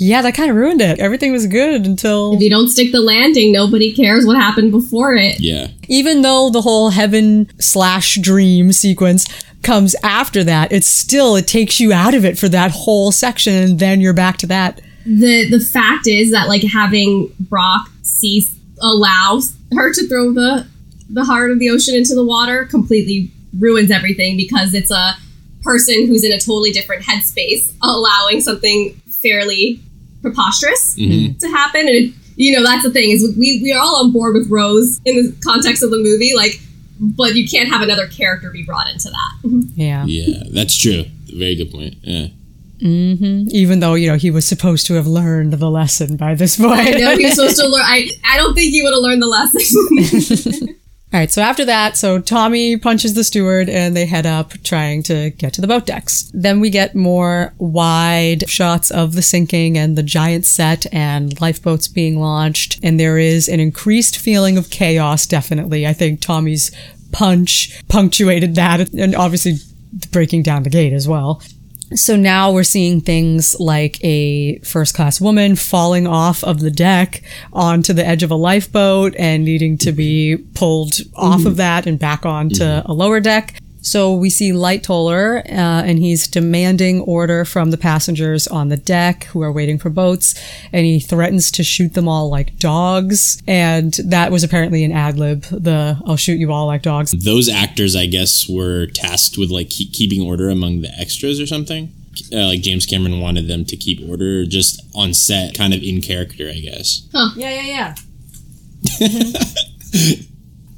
"Yeah, that kind of ruined it. Everything was good until." if you don't stick the landing, nobody cares what happened before it. Yeah. Even though the whole heaven slash dream sequence comes after that, it's still it takes you out of it for that whole section, and then you're back to that. The the fact is that like having Brock cease allows her to throw the the heart of the ocean into the water completely ruins everything because it's a person who's in a totally different headspace allowing something fairly preposterous mm-hmm. to happen and it, you know that's the thing is we, we are all on board with rose in the context of the movie like but you can't have another character be brought into that mm-hmm. Yeah. Yeah. That's true. Very good point. Yeah. Mm-hmm. Even though you know he was supposed to have learned the lesson by this point. i know he was supposed to learn i i don't think he would have learned the lesson All right, so after that, so Tommy punches the steward and they head up trying to get to the boat decks. Then we get more wide shots of the sinking and the giant set and lifeboats being launched. And there is an increased feeling of chaos, definitely. I think Tommy's punch punctuated that and obviously breaking down the gate as well. So now we're seeing things like a first class woman falling off of the deck onto the edge of a lifeboat and needing to be pulled off mm-hmm. of that and back onto mm-hmm. a lower deck. So we see Lightoller, uh, and he's demanding order from the passengers on the deck who are waiting for boats, and he threatens to shoot them all like dogs. And that was apparently an ad lib. The "I'll shoot you all like dogs." Those actors, I guess, were tasked with like keep, keeping order among the extras or something. Uh, like James Cameron wanted them to keep order just on set, kind of in character, I guess. Yeah, yeah, yeah.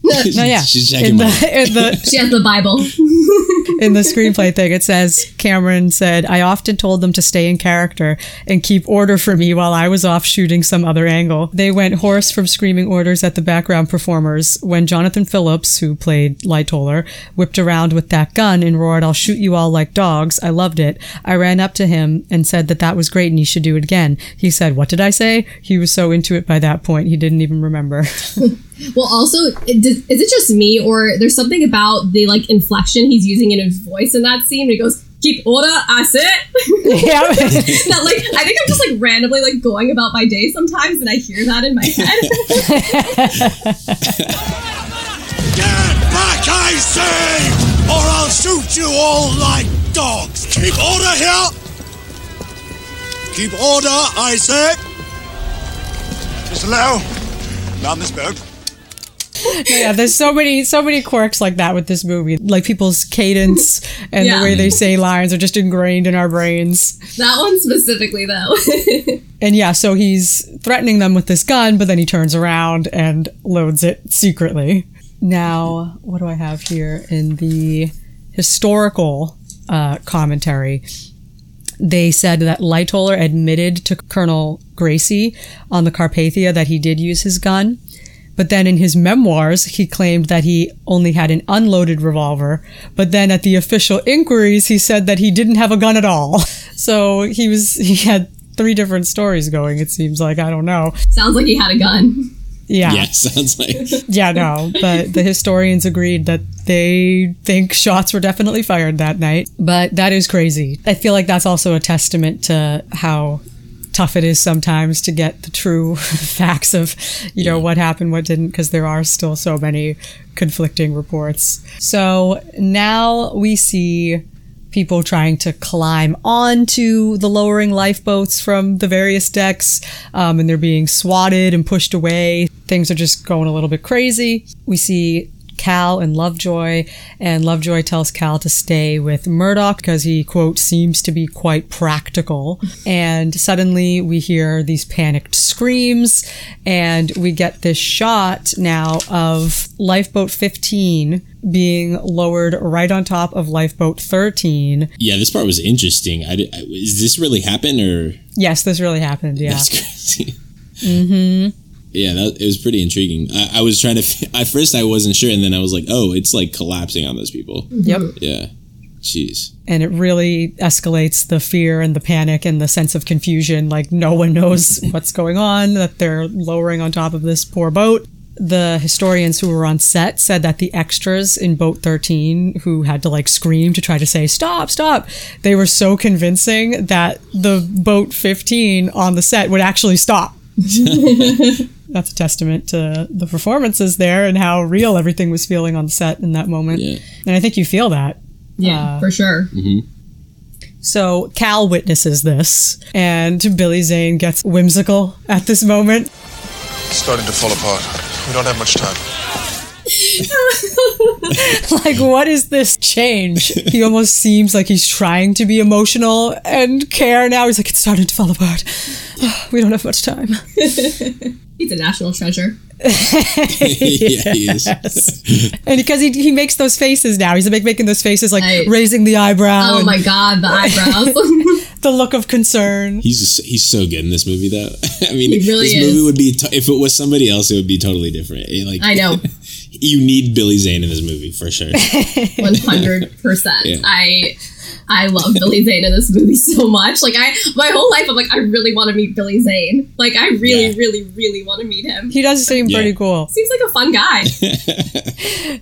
No, yeah. She's in checking the, in the She has the Bible. in the screenplay thing, it says Cameron said, I often told them to stay in character and keep order for me while I was off shooting some other angle. They went hoarse from screaming orders at the background performers when Jonathan Phillips, who played Lightoller, whipped around with that gun and roared, I'll shoot you all like dogs. I loved it. I ran up to him and said that that was great and he should do it again. He said, What did I say? He was so into it by that point, he didn't even remember. Well, also, it, does, is it just me, or there's something about the like inflection he's using in his voice in that scene? When he goes, "Keep order, I said." yeah. that like, I think I'm just like randomly like going about my day sometimes, and I hear that in my head. Get back, I say, or I'll shoot you all like dogs. Keep order here. Keep order, I say. Mr. Leo, down this boat. Yeah, there's so many so many quirks like that with this movie. Like people's cadence and Yeah. the way they say lines are just ingrained in our brains. that one specifically, though. And yeah, so he's threatening them with this gun, but then he turns around and loads it secretly. Now, what do I have here in the historical uh, commentary? They said that Lightoller admitted to Colonel Gracie on the Carpathia that he did use his gun. But then in his memoirs, he claimed that he only had an unloaded revolver. But then at the official inquiries, he said that he didn't have a gun at all. So he was, he had three different stories going, it seems like. I don't know. Sounds like he had a gun. Yeah. yeah, sounds like Yeah, no. But the historians agreed that they think shots were definitely fired that night. But that is crazy. I feel like that's also a testament to how tough it is sometimes to get the true facts of, you know, what happened, what didn't, because there are still so many conflicting reports. So now we see people trying to climb onto the lowering lifeboats from the various decks, um, and they're being swatted and pushed away. Things are just going a little bit crazy. We see Cal and Lovejoy, and Lovejoy tells Cal to stay with Murdoch because he, quote, seems to be quite practical. And suddenly we hear these panicked screams, and we get this shot now of Lifeboat 15 being lowered right on top of Lifeboat 13. yeah. This part was interesting. I, did, I is this really happen or Yes, this really happened. Yeah. that's crazy? Mm-hmm. Yeah, that it was pretty intriguing. I, I was trying to. f- At first, I wasn't sure, and then I was like, "Oh, it's like collapsing on those people." Mm-hmm. Yep. Yeah, jeez. and it really escalates the fear and the panic and the sense of confusion like no one knows what's going on that they're lowering on top of this poor boat the historians who were on set said that the extras in boat 13 who had to like scream to try to say stop stop they were so convincing that the boat 15 on the set would actually stop that's a testament to the performances there and how real everything was feeling on the set in that moment Yeah. and i think you feel that Yeah, uh, for sure. Mm-hmm. so Cal witnesses this, and Billy Zane gets whimsical at this moment. It's starting to fall apart. We don't have much time. Like, what is this change? He almost seems like he's trying to be emotional and care now. He's like, it's starting to fall apart. We don't have much time. He's a national treasure. yeah, he is. And because he, he makes those faces now, he's like making those faces, like Right. raising the eyebrow, Oh and my god, the eyebrows. the look of concern. He's just, he's so good in this movie, though. I mean, really this is. movie would be t- if it was somebody else, it would be totally different. It, like I know. you need Billy Zane in this movie for sure. One hundred percent. I I love Billy Zane in this movie so much. Like I, my whole life, I'm like, I really want to meet Billy Zane. Like I really, Yeah. really, really want to meet him. He does seem Yeah. pretty cool. Seems like a fun guy.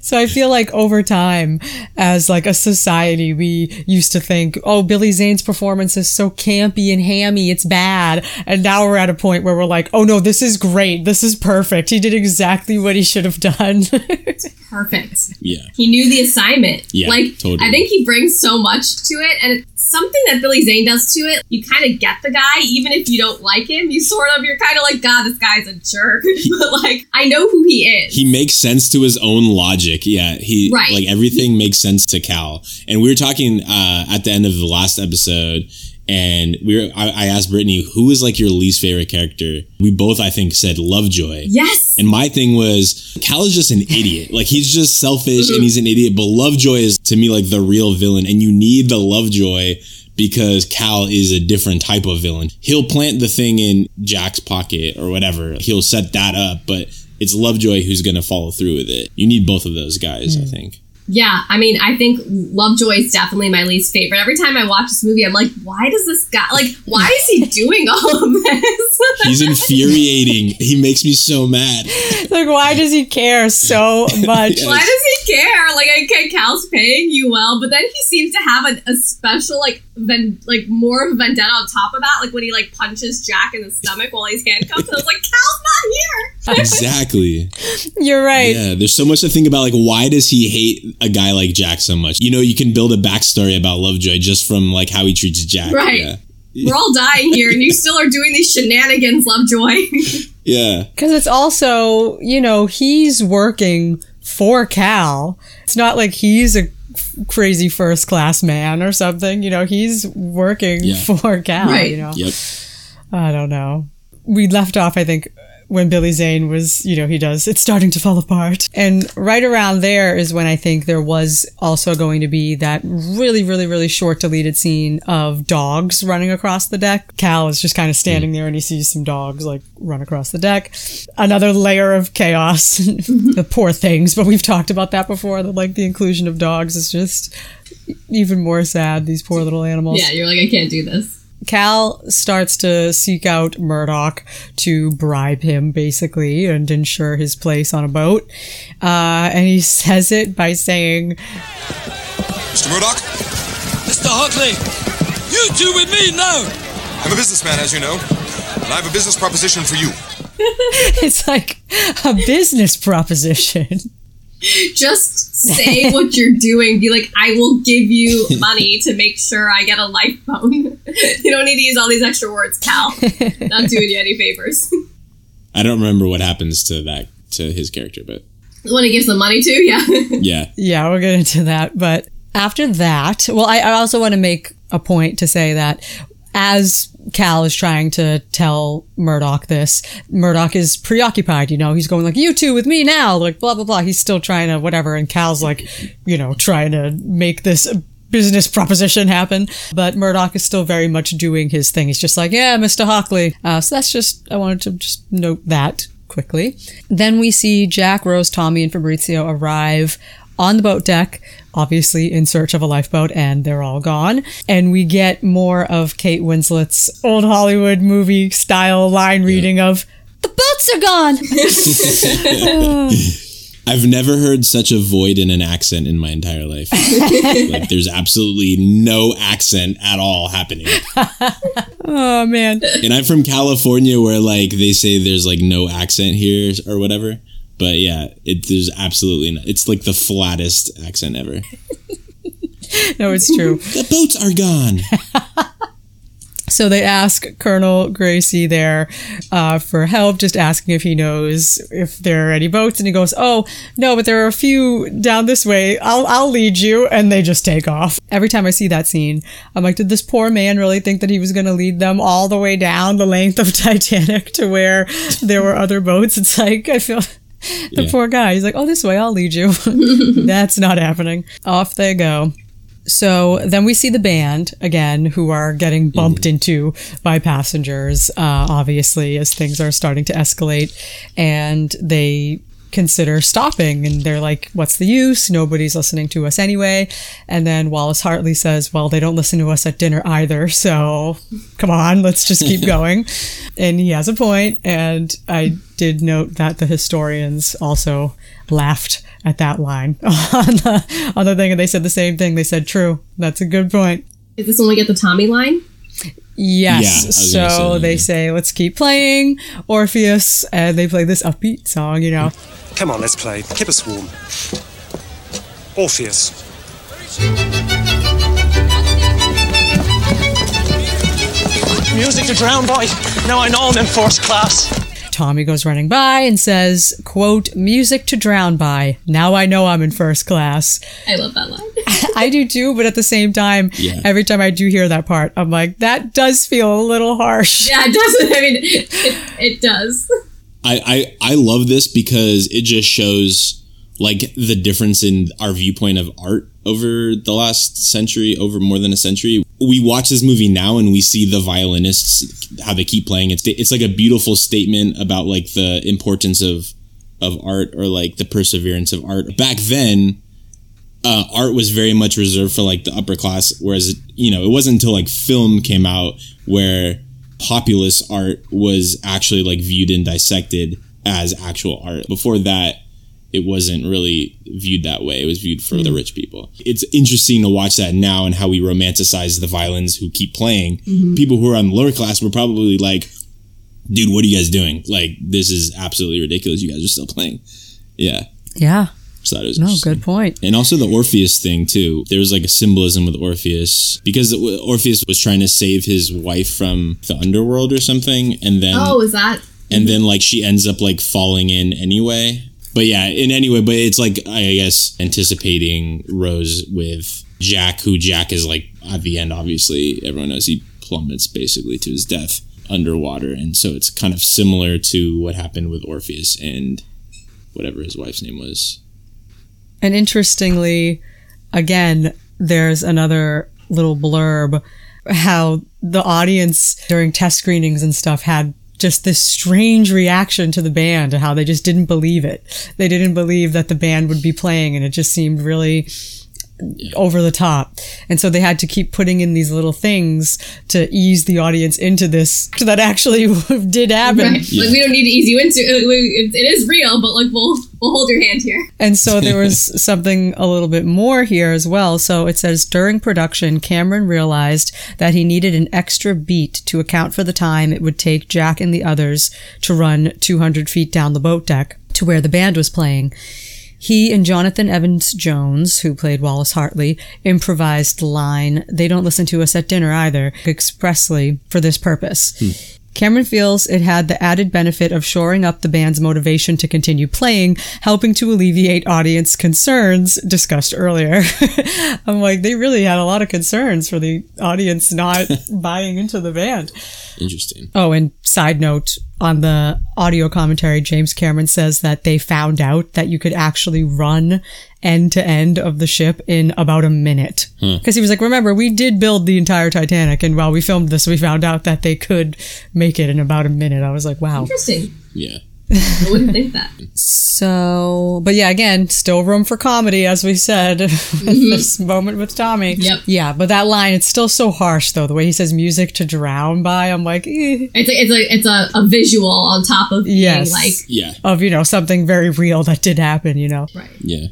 So I feel like over time, as like a society, we used to think, oh, Billy Zane's performance is so campy and hammy, it's bad. And now we're at a point where we're like, oh no, this is great. This is perfect. He did exactly what he should have done. Perfect. Yeah. He knew the assignment. Yeah, like totally. I think he brings so much to it, and something that Billy Zane does to it. You kind of get the guy, even if you don't like him. You sort of, you're kind of like, God, this guy's a jerk, but like, I know who he is. He makes sense to his own logic. Yeah, he Right. like everything makes sense to Cal. And we were talking uh, at the end of the last episode, and we were I, I asked Brittany who is like your least favorite character. We both I think said Lovejoy. yes. And my thing was, Cal is just an idiot. Like he's just selfish and he's an idiot. But Lovejoy is to me like the real villain, and you need the Lovejoy because Cal is a different type of villain. He'll plant the thing in Jack's pocket or whatever. He'll set that up, but it's Lovejoy who's going to follow through with it. You need both of those guys, I mm. think. Yeah, I mean, I think Lovejoy is definitely my least favorite. Every time I watch this movie, I'm like, why does this guy, like, why is he doing all of this? He's infuriating. he makes me so mad. like, why does he care so much? Why does he care? Like, okay, Cal's paying you well, but then he seems to have a, a special, like, ven- like more of a vendetta on top of that. Like when he like punches Jack in the stomach while he's handcuffed. And I was like, Cal's not here. Exactly. You're right. Yeah, there's so much to think about. Like, why does he hate a guy like Jack so much? You know, you can build a backstory about Lovejoy just from like how he treats Jack. Right. Yeah. We're all dying here, and you still are doing these shenanigans, Lovejoy. Yeah. Because it's also, you know, he's working for Cal. It's not like he's a crazy first class man or something. You know, he's working Yeah. for Cal. Right. You know, Yep. I don't know. We left off, I think, when Billy Zane was, you know, he does, it's starting to fall apart. And right around there is when I think there was also going to be that really, really, really short deleted scene of dogs running across the deck. Cal is just kind of standing hmm. there and he sees some dogs like run across the deck. Another layer of chaos. the mm-hmm. poor things, but we've talked about that before, that like the inclusion of dogs is just even more sad, these poor little animals. yeah, you're like, I can't do this. Cal starts to seek out Murdoch to bribe him, basically, and ensure his place on a boat. Uh, and he says it by saying, Mr. Murdoch, Mr. Hockley, you two with me now. I'm a businessman, as you know, and I have a business proposition for you. it's like a business proposition. Just say what you're doing. Be like, I will give you money to make sure I get a life phone. you don't need to use all these extra words, Cal. Not doing you any favors. I don't remember what happens to that to his character, but the one he gives the money to, yeah. yeah. Yeah, we'll get into that. But after that, well, I, I also want to make a point to say that as Cal is trying to tell Murdoch this, Murdoch is preoccupied. You know, he's going like, "You two with me now," like blah blah blah. He's still trying to whatever, and Cal's like, you know, trying to make this business proposition happen. But Murdoch is still very much doing his thing. He's just like, "Yeah, Mister Hockley." Uh, so that's just I wanted to just note that quickly. Then we see Jack, Rose, Tommy, and Fabrizio arrive on the boat deck, obviously in search of a lifeboat, and they're all gone. And we get more of Kate Winslet's old Hollywood movie style line reading of, The boats are gone! I've never heard such a void in an accent in my entire life. like there's absolutely no accent at all happening. oh man. And I'm from California where like they say there's like no accent here or whatever. But yeah, it there's absolutely not. It's like the flattest accent ever. No, it's true. The boats are gone. So they ask Colonel Gracie there uh, for help, just asking if he knows if there are any boats, and he goes, "Oh no, but there are a few down this way. I'll I'll lead you." And they just take off. Every time I see that scene, I'm like, "Did this poor man really think that he was going to lead them all the way down the length of Titanic to where there were other boats?" It's like I feel. The Yeah. poor guy. He's like, "Oh, this way, I'll lead you." That's not happening. Off they go. So then we see the band again, who are getting bumped into by passengers, uh, obviously, as things are starting to escalate. And they consider stopping. And they're like, what's the use? Nobody's listening to us anyway. And then Wallace Hartley says, well, they don't listen to us at dinner either. So come on, let's just keep going. and he has a point. point, And I did note that the historians also laughed at that line on the, on the thing. And they said the same thing. They said, true. That's a good point. Is this when we get the Tommy line? Yes. Yeah, I was gonna so say they yeah. say, let's keep playing Orpheus, and they play this upbeat song, you know. Come on, let's play. Keep us warm. Orpheus. Music to drown by. Now I know I'm in first class. Tommy goes running by and says, quote, music to drown by. Now I know I'm in first class. I love that line. I do too, but at the same time, Yeah. every time I do hear that part, I'm like, that does feel a little harsh. yeah, it doesn't. I mean, it, it does. I, I I love this because it just shows like the difference in our viewpoint of art over the last century, over more than a century. We watch this movie now and we see the violinists how they keep playing. It's it's like a beautiful statement about like the importance of of art or like the perseverance of art. Back then, uh, art was very much reserved for like the upper class, whereas you know it wasn't until like film came out where populist art was actually like viewed and dissected as actual art. Before that, it wasn't really viewed that way. It was viewed for the mm-hmm. rich people. It's interesting to watch that now and how we romanticize the violins who keep playing. Mm-hmm. People who are on the lower class were probably like, dude, what are you guys doing? Like, this is absolutely ridiculous. You guys are still playing. Yeah. Yeah. So that was No, good point. And also the Orpheus thing too. There was like a symbolism with Orpheus because Orpheus was trying to save his wife from the underworld or something, and then Oh, is that? and then like she ends up like falling in anyway. But yeah, in anyway, but it's like I guess anticipating Rose with Jack, who Jack is like at the end. Obviously, everyone knows he plummets basically to his death underwater, and so it's kind of similar to what happened with Orpheus and whatever his wife's name was. And interestingly, again, there's another little blurb how the audience during test screenings and stuff had just this strange reaction to the band and how they just didn't believe it. They didn't believe that the band would be playing and it just seemed really over the top. And so they had to keep putting in these little things to ease the audience into this that actually did happen. Right. Like we don't need to ease you into it. It is real, but like we'll we'll hold your hand here. And so there was something a little bit more here as well. So it says during production, Cameron realized that he needed an extra beat to account for the time it would take Jack and the others to run 200 feet down the boat deck to where the band was playing. He and Jonathan Evans Jones, who played Wallace Hartley, improvised the line, They don't listen to us at dinner either, expressly for this purpose. Hmm. Cameron feels it had the added benefit of shoring up the band's motivation to continue playing, helping to alleviate audience concerns discussed earlier. I'm like, they really had a lot of concerns for the audience not buying into the band. Interesting. Oh, and side note on the audio commentary, James Cameron says that they found out that you could actually run end to end of the ship in about a minute. Hmm. Because he was like, remember, we did build the entire Titanic, and while we filmed this, we found out that they could make it in about a minute. I was like, wow. Interesting. Yeah. I wouldn't think that. So, but yeah, again, still room for comedy, as we said, this moment with Tommy. Yep. Yeah, but that line, it's still so harsh, though. The way he says music to drown by, I'm like, eh. It's a, it's a it's a, a visual on top of being Yes. like Yeah. of, you know, something very real that did happen, you know? right. Yeah.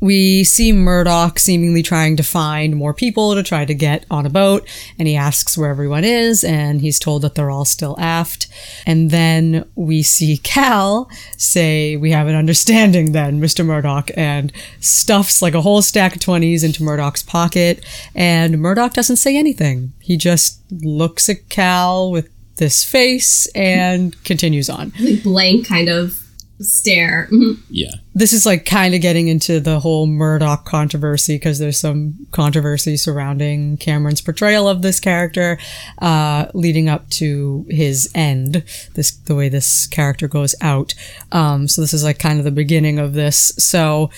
We see Murdoch seemingly trying to find more people to try to get on a boat, and he asks where everyone is, and he's told that they're all still aft. And then we see Cal say, We have an understanding then, Mr. Murdoch, and stuffs like a whole stack of 20s into Murdoch's pocket. And Murdoch doesn't say anything. He just looks at Cal with this face and continues on. Blank kind of stare. Mhm. Yeah. this is like kind of getting into the whole Murdoch controversy because there's some controversy surrounding Cameron's portrayal of this character, uh, leading up to his end. This the way this character goes out. Um, so this is like kind of the beginning of this. So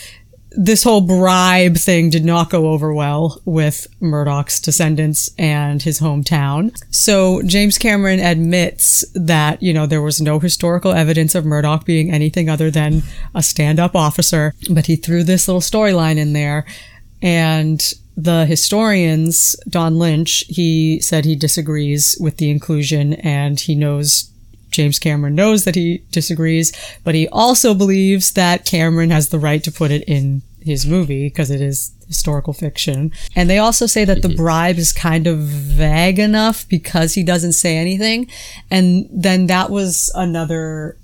this whole bribe thing did not go over well with Murdoch's descendants and his hometown. So James Cameron admits that, you know, there was no historical evidence of Murdoch being anything other than a stand up officer, but he threw this little storyline in there. And the historians, Don Lynch, he said he disagrees with the inclusion and he knows James Cameron knows that he disagrees, but he also believes that Cameron has the right to put it in his movie because it is historical fiction. And they also say that the bribe is kind of vague enough because he doesn't say anything. And then that was another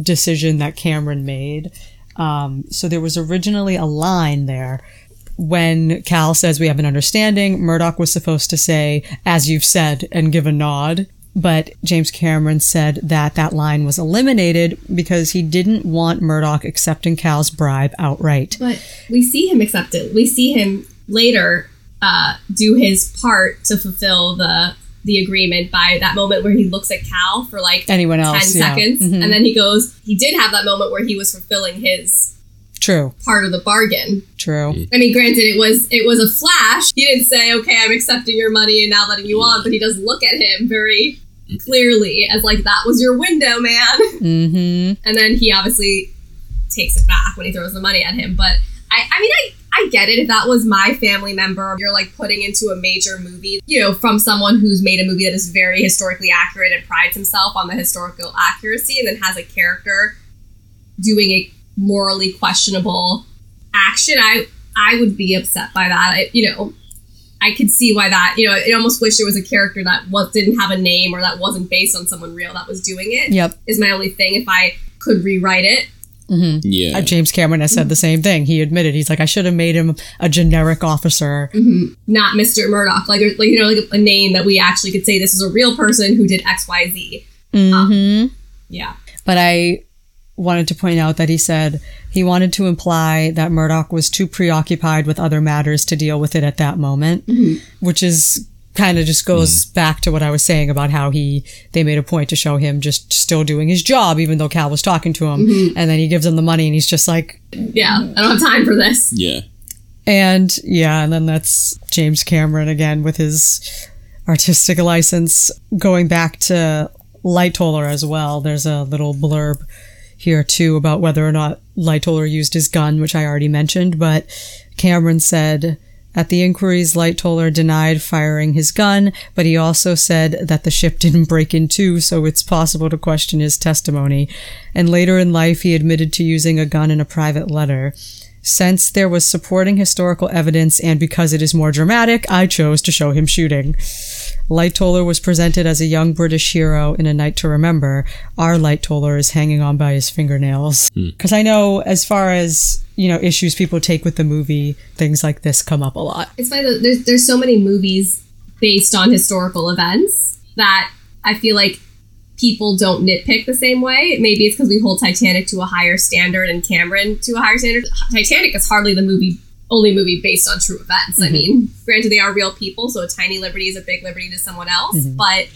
decision that Cameron made. Um, so there was originally a line there when Cal says we have an understanding, Murdoch was supposed to say, as you've said, and give a nod. But James Cameron said that that line was eliminated because he didn't want Murdoch accepting Cal's bribe outright. But we see him accept it. We see him later uh, do his part to fulfill the the agreement by that moment where he looks at Cal for like Anyone 10 else, yeah. seconds. Mhm. And then he goes, he did have that moment where he was fulfilling his True, part of the bargain. true. I mean, granted, it was it was a flash. He didn't say, "Okay, I'm accepting your money and now letting you on," but he does look at him very clearly as like that was your window, man. Mm-hmm. And then he obviously takes it back when he throws the money at him. But I, I mean, I, I get it. If that was my family member, you're like putting into a major movie, you know, from someone who's made a movie that is very historically accurate and prides himself on the historical accuracy, and then has a character doing a morally questionable action. I, I would be upset by that. I, you know, I could see why that. You know, I almost wish there was a character that was didn't have a name or that wasn't based on someone real that was doing it. Yep. is my only thing. If I could rewrite it, Yeah. Uh, James Cameron has said the same thing. He admitted he's like, I should have made him a generic officer. not Mr. Murdoch, like like you know, like a name that we actually could say this is a real person who did X Y Z. Mm-hmm. Yeah, But I wanted to point out that he said he wanted to imply that Murdoch was too preoccupied with other matters to deal with it at that moment, mm-hmm. which is kind of just goes mm. back to what I was saying about how he they made a point to show him just still doing his job even though Cal was talking to him mm-hmm. and then he gives him the money and he's just like yeah. I don't have time for this. yeah. and yeah and then that's James Cameron again with his artistic license going back to Lightoller as well there's a little blurb here too about whether or not Lightoller used his gun, which I already mentioned, but Cameron said at the inquiries, Lightoller denied firing his gun, but he also said that the ship didn't break in two, so it's possible to question his testimony. And later in life, he admitted to using a gun in a private letter. Since there was supporting historical evidence and because it is more dramatic, I chose to show him shooting. Lightoller was presented as a young British hero in A Night to Remember. Our Lightoller is hanging on by his fingernails. Hmm. Because I know, as far as you know, issues people take with the movie, things like this come up a lot. It's funny that there's there's so many movies based on historical events that I feel like people don't nitpick the same way. Maybe it's because we hold Titanic to a higher standard and Cameron to a higher standard. Titanic is hardly the movie only movie based on true events. I mm-hmm. mean, granted they are real people, so a tiny liberty is a big liberty to someone else, mm-hmm. but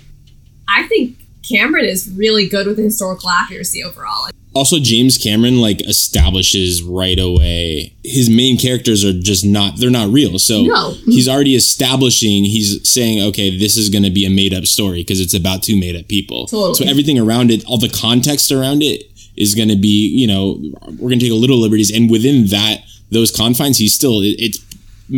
I think Cameron is really good with the historical accuracy overall. Also, James Cameron like establishes right away his main characters are just not they're not real. So No. he's already establishing. He's saying, okay, this is going to be a made up story because it's about two made up people. Totally. So everything around it, all the context around it is going to be, you know, we're going to take a little liberties, and within that those confines, he's still it, it's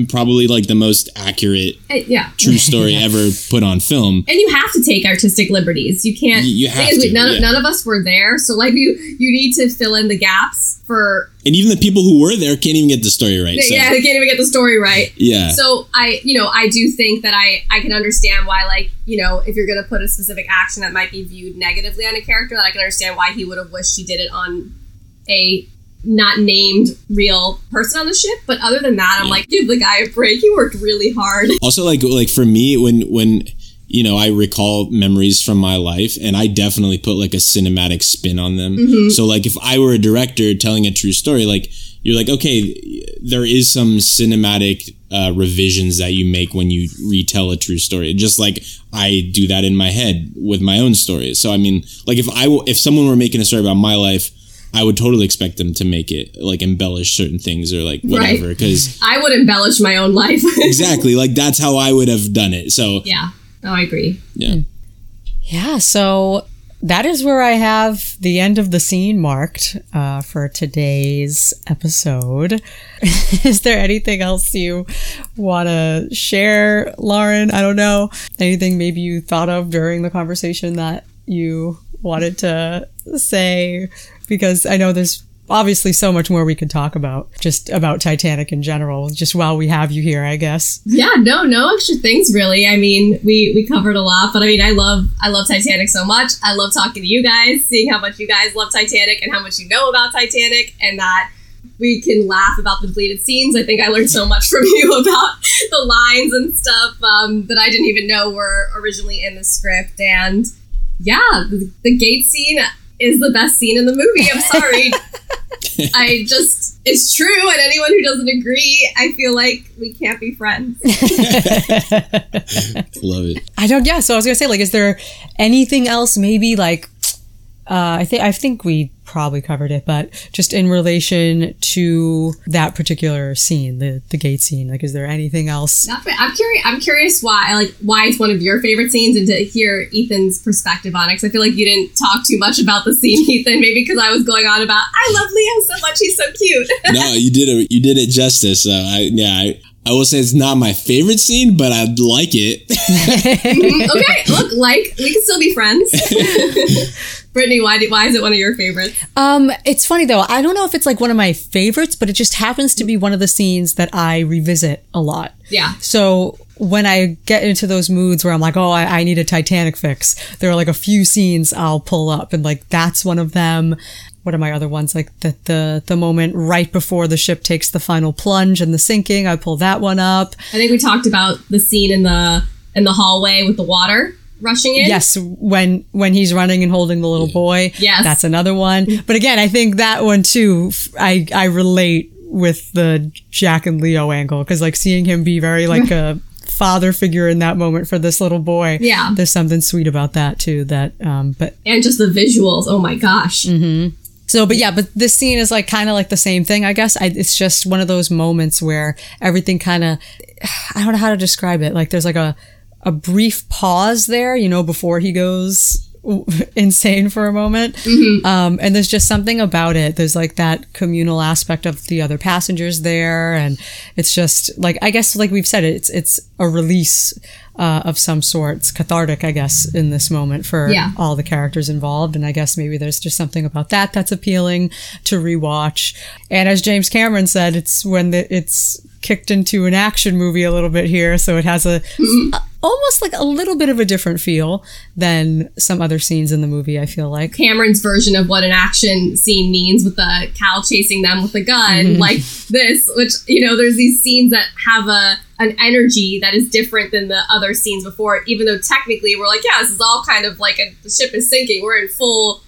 probably like the most accurate Uh, yeah. true story ever put on film. and you have to take artistic liberties. You can't. You- you have to, none, yeah. none of us were there, so like you, you need to fill in the gaps for. And even the people who were there can't even get the story right. So, Yeah, they can't even get the story right. yeah. So I, you know, I do think that I, I can understand why, like, you know, if you're going to put a specific action that might be viewed negatively on a character, that I can understand why he would have wished he did it on a not named real person on the ship. But other than that, I'm like, give the guy a break. He worked really hard. also like like for me when when you know i recall memories from my life and i definitely put like a cinematic spin on them Mm-hmm. so like if i were a director telling a true story like you're like okay there is some cinematic uh, revisions that you make when you retell a true story just like i do that in my head with my own stories so i mean like if i w- if someone were making a story about my life I would totally expect them to make it like embellish certain things or like whatever Right. because I would embellish my own life. exactly like that's how I would have done it. So yeah. No, I agree. yeah. Yeah, so that is where I have the end of the scene marked uh, for today's episode. is there anything else you want to share, Lauren? I don't know. Anything maybe you thought of during the conversation that you wanted to say? Because I know there's obviously so much more we could talk about just about Titanic in general, just while we have you here, I guess. Yeah, no, no extra things really. I mean, we we covered a lot, but I mean, I love I love Titanic so much. I love talking to you guys, seeing how much you guys love Titanic and how much you know about Titanic, and that we can laugh about the deleted scenes. I think I learned so much from you about the lines and stuff um, that I didn't even know were originally in the script. And yeah, the, the gate scene is the best scene in the movie. I'm sorry. I just, it's true. And anyone who doesn't agree, I feel like we can't be friends. Love it. I don't. Yeah. So I was gonna say, like, is there anything else? Maybe like, uh, I think I think we probably covered it, but just in relation to that particular scene, the the gate scene. Like, is there anything else? Not I'm curious. I'm curious why, like, why it's one of your favorite scenes, and to hear Ethan's perspective on it. Because I feel like you didn't talk too much about the scene, Ethan. Maybe because I was going on about I love Leo so much. He's so cute. no, you did it. You did it justice. So I yeah. I, I will say it's not my favorite scene, but I like it. okay, look, like we can still be friends. Brittany, why? Do, why is it one of your favorites? Um, it's funny though. I don't know if it's like one of my favorites, but it just happens to be one of the scenes that I revisit a lot. Yeah. So when I get into those moods where I'm like, oh, I, I need a Titanic fix, there are like a few scenes I'll pull up, and like that's one of them. What are my other ones? Like the the the moment right before the ship takes the final plunge and the sinking, I pull that one up. I think we talked about the scene in the in the hallway with the water rushing in. Yes, when when he's running and holding the little boy. Yes. that's another one. But again, I think that one too. I I relate with the Jack and Leo angle because like seeing him be very like a father figure in that moment for this little boy. Yeah. there's something sweet about that too. That um, but and just the visuals. Oh my gosh. so, but yeah, but this scene is like kind of like the same thing, I guess. I, it's just one of those moments where everything kind of, I don't know how to describe it. Like there's like a, a brief pause there, you know, before he goes insane for a moment. Um, and there's just something about it. There's like that communal aspect of the other passengers there. And it's just like, I guess, like we've said, it's, it's a release, uh, of some sort. It's cathartic, I guess, in this moment for Yeah. all the characters involved. And I guess maybe there's just something about that that's appealing to rewatch. And as James Cameron said, it's when the, it's kicked into an action movie a little bit here. So it has a, a- almost like a little bit of a different feel than some other scenes in the movie, I feel like. Cameron's version of what an action scene means with the Cal chasing them with a gun, mm-hmm. like this, which, you know, there's these scenes that have a an energy that is different than the other scenes before even though technically we're like, yeah, this is all kind of like a, the ship is sinking. We're in full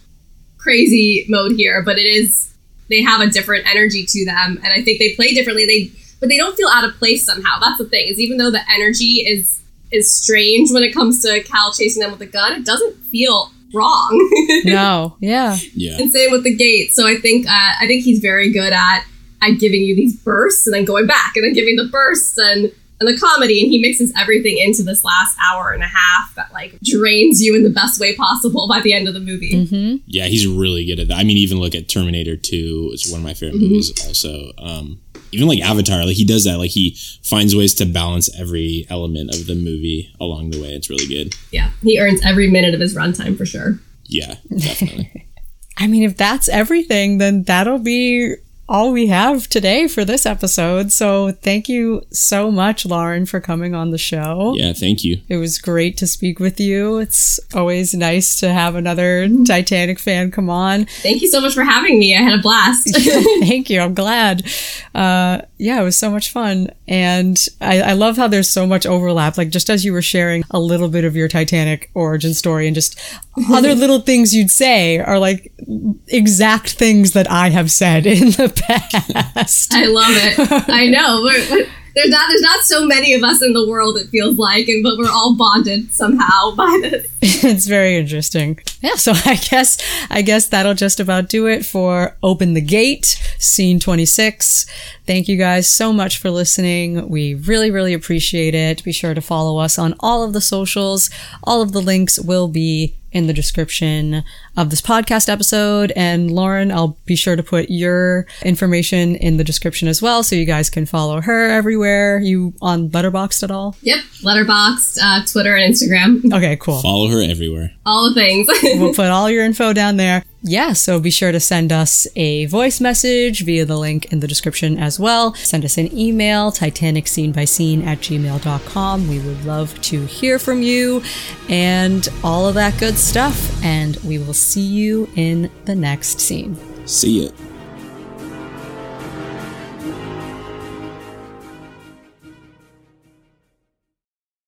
crazy mode here, but it is they have a different energy to them and I think they play differently. They but they don't feel out of place somehow. That's the thing, is even though the energy is is strange when it comes to Cal chasing them with a gun, it doesn't feel wrong. No, yeah. Yeah. and same with the gate. So I think uh, I think he's very good at at giving you these bursts and then going back and then giving the bursts and and the comedy and he mixes everything into this last hour and a half that like drains you in the best way possible by the end of the movie. Yeah, he's really good at that. I mean, even look at Terminator 2, it's one of my favorite movies also. Um, even like Avatar, like he does that. Like he finds ways to balance every element of the movie along the way. It's really good. Yeah, he earns every minute of his runtime for sure. Yeah, definitely. I mean, if that's everything, then that'll be all we have today for this episode. So thank you so much, Lauren, for coming on the show. yeah, thank you. It was great to speak with you. It's always nice to have another Titanic fan come on. Thank you so much for having me. I had a blast. Thank you. I'm glad. Uh, yeah, it was so much fun. And I, I love how there's so much overlap. Like just as you were sharing a little bit of your Titanic origin story and just other little things you'd say are like exact things that I have said in the I love it. I know. We're, we're- there's not there's not so many of us in the world. It feels like, and but we're all bonded somehow by this. it's very interesting. Yeah, so I guess I guess that'll just about do it for Open the Gate, scene 26. Thank you guys so much for listening. We really really appreciate it. Be sure to follow us on all of the socials. All of the links will be in the description of this podcast episode. And Lauren, I'll be sure to put your information in the description as well, so you guys can follow her everywhere. You on Letterboxd at all? Yep, Letterboxd, uh, Twitter, and Instagram. Okay, cool. Follow her everywhere. All the things. we'll put all your info down there. Yeah, so be sure to send us a voice message via the link in the description as well. Send us an email, Titanic Scene by Scene at gmail.com. We would love to hear from you and all of that good stuff. And we will see you in the next scene. See ya.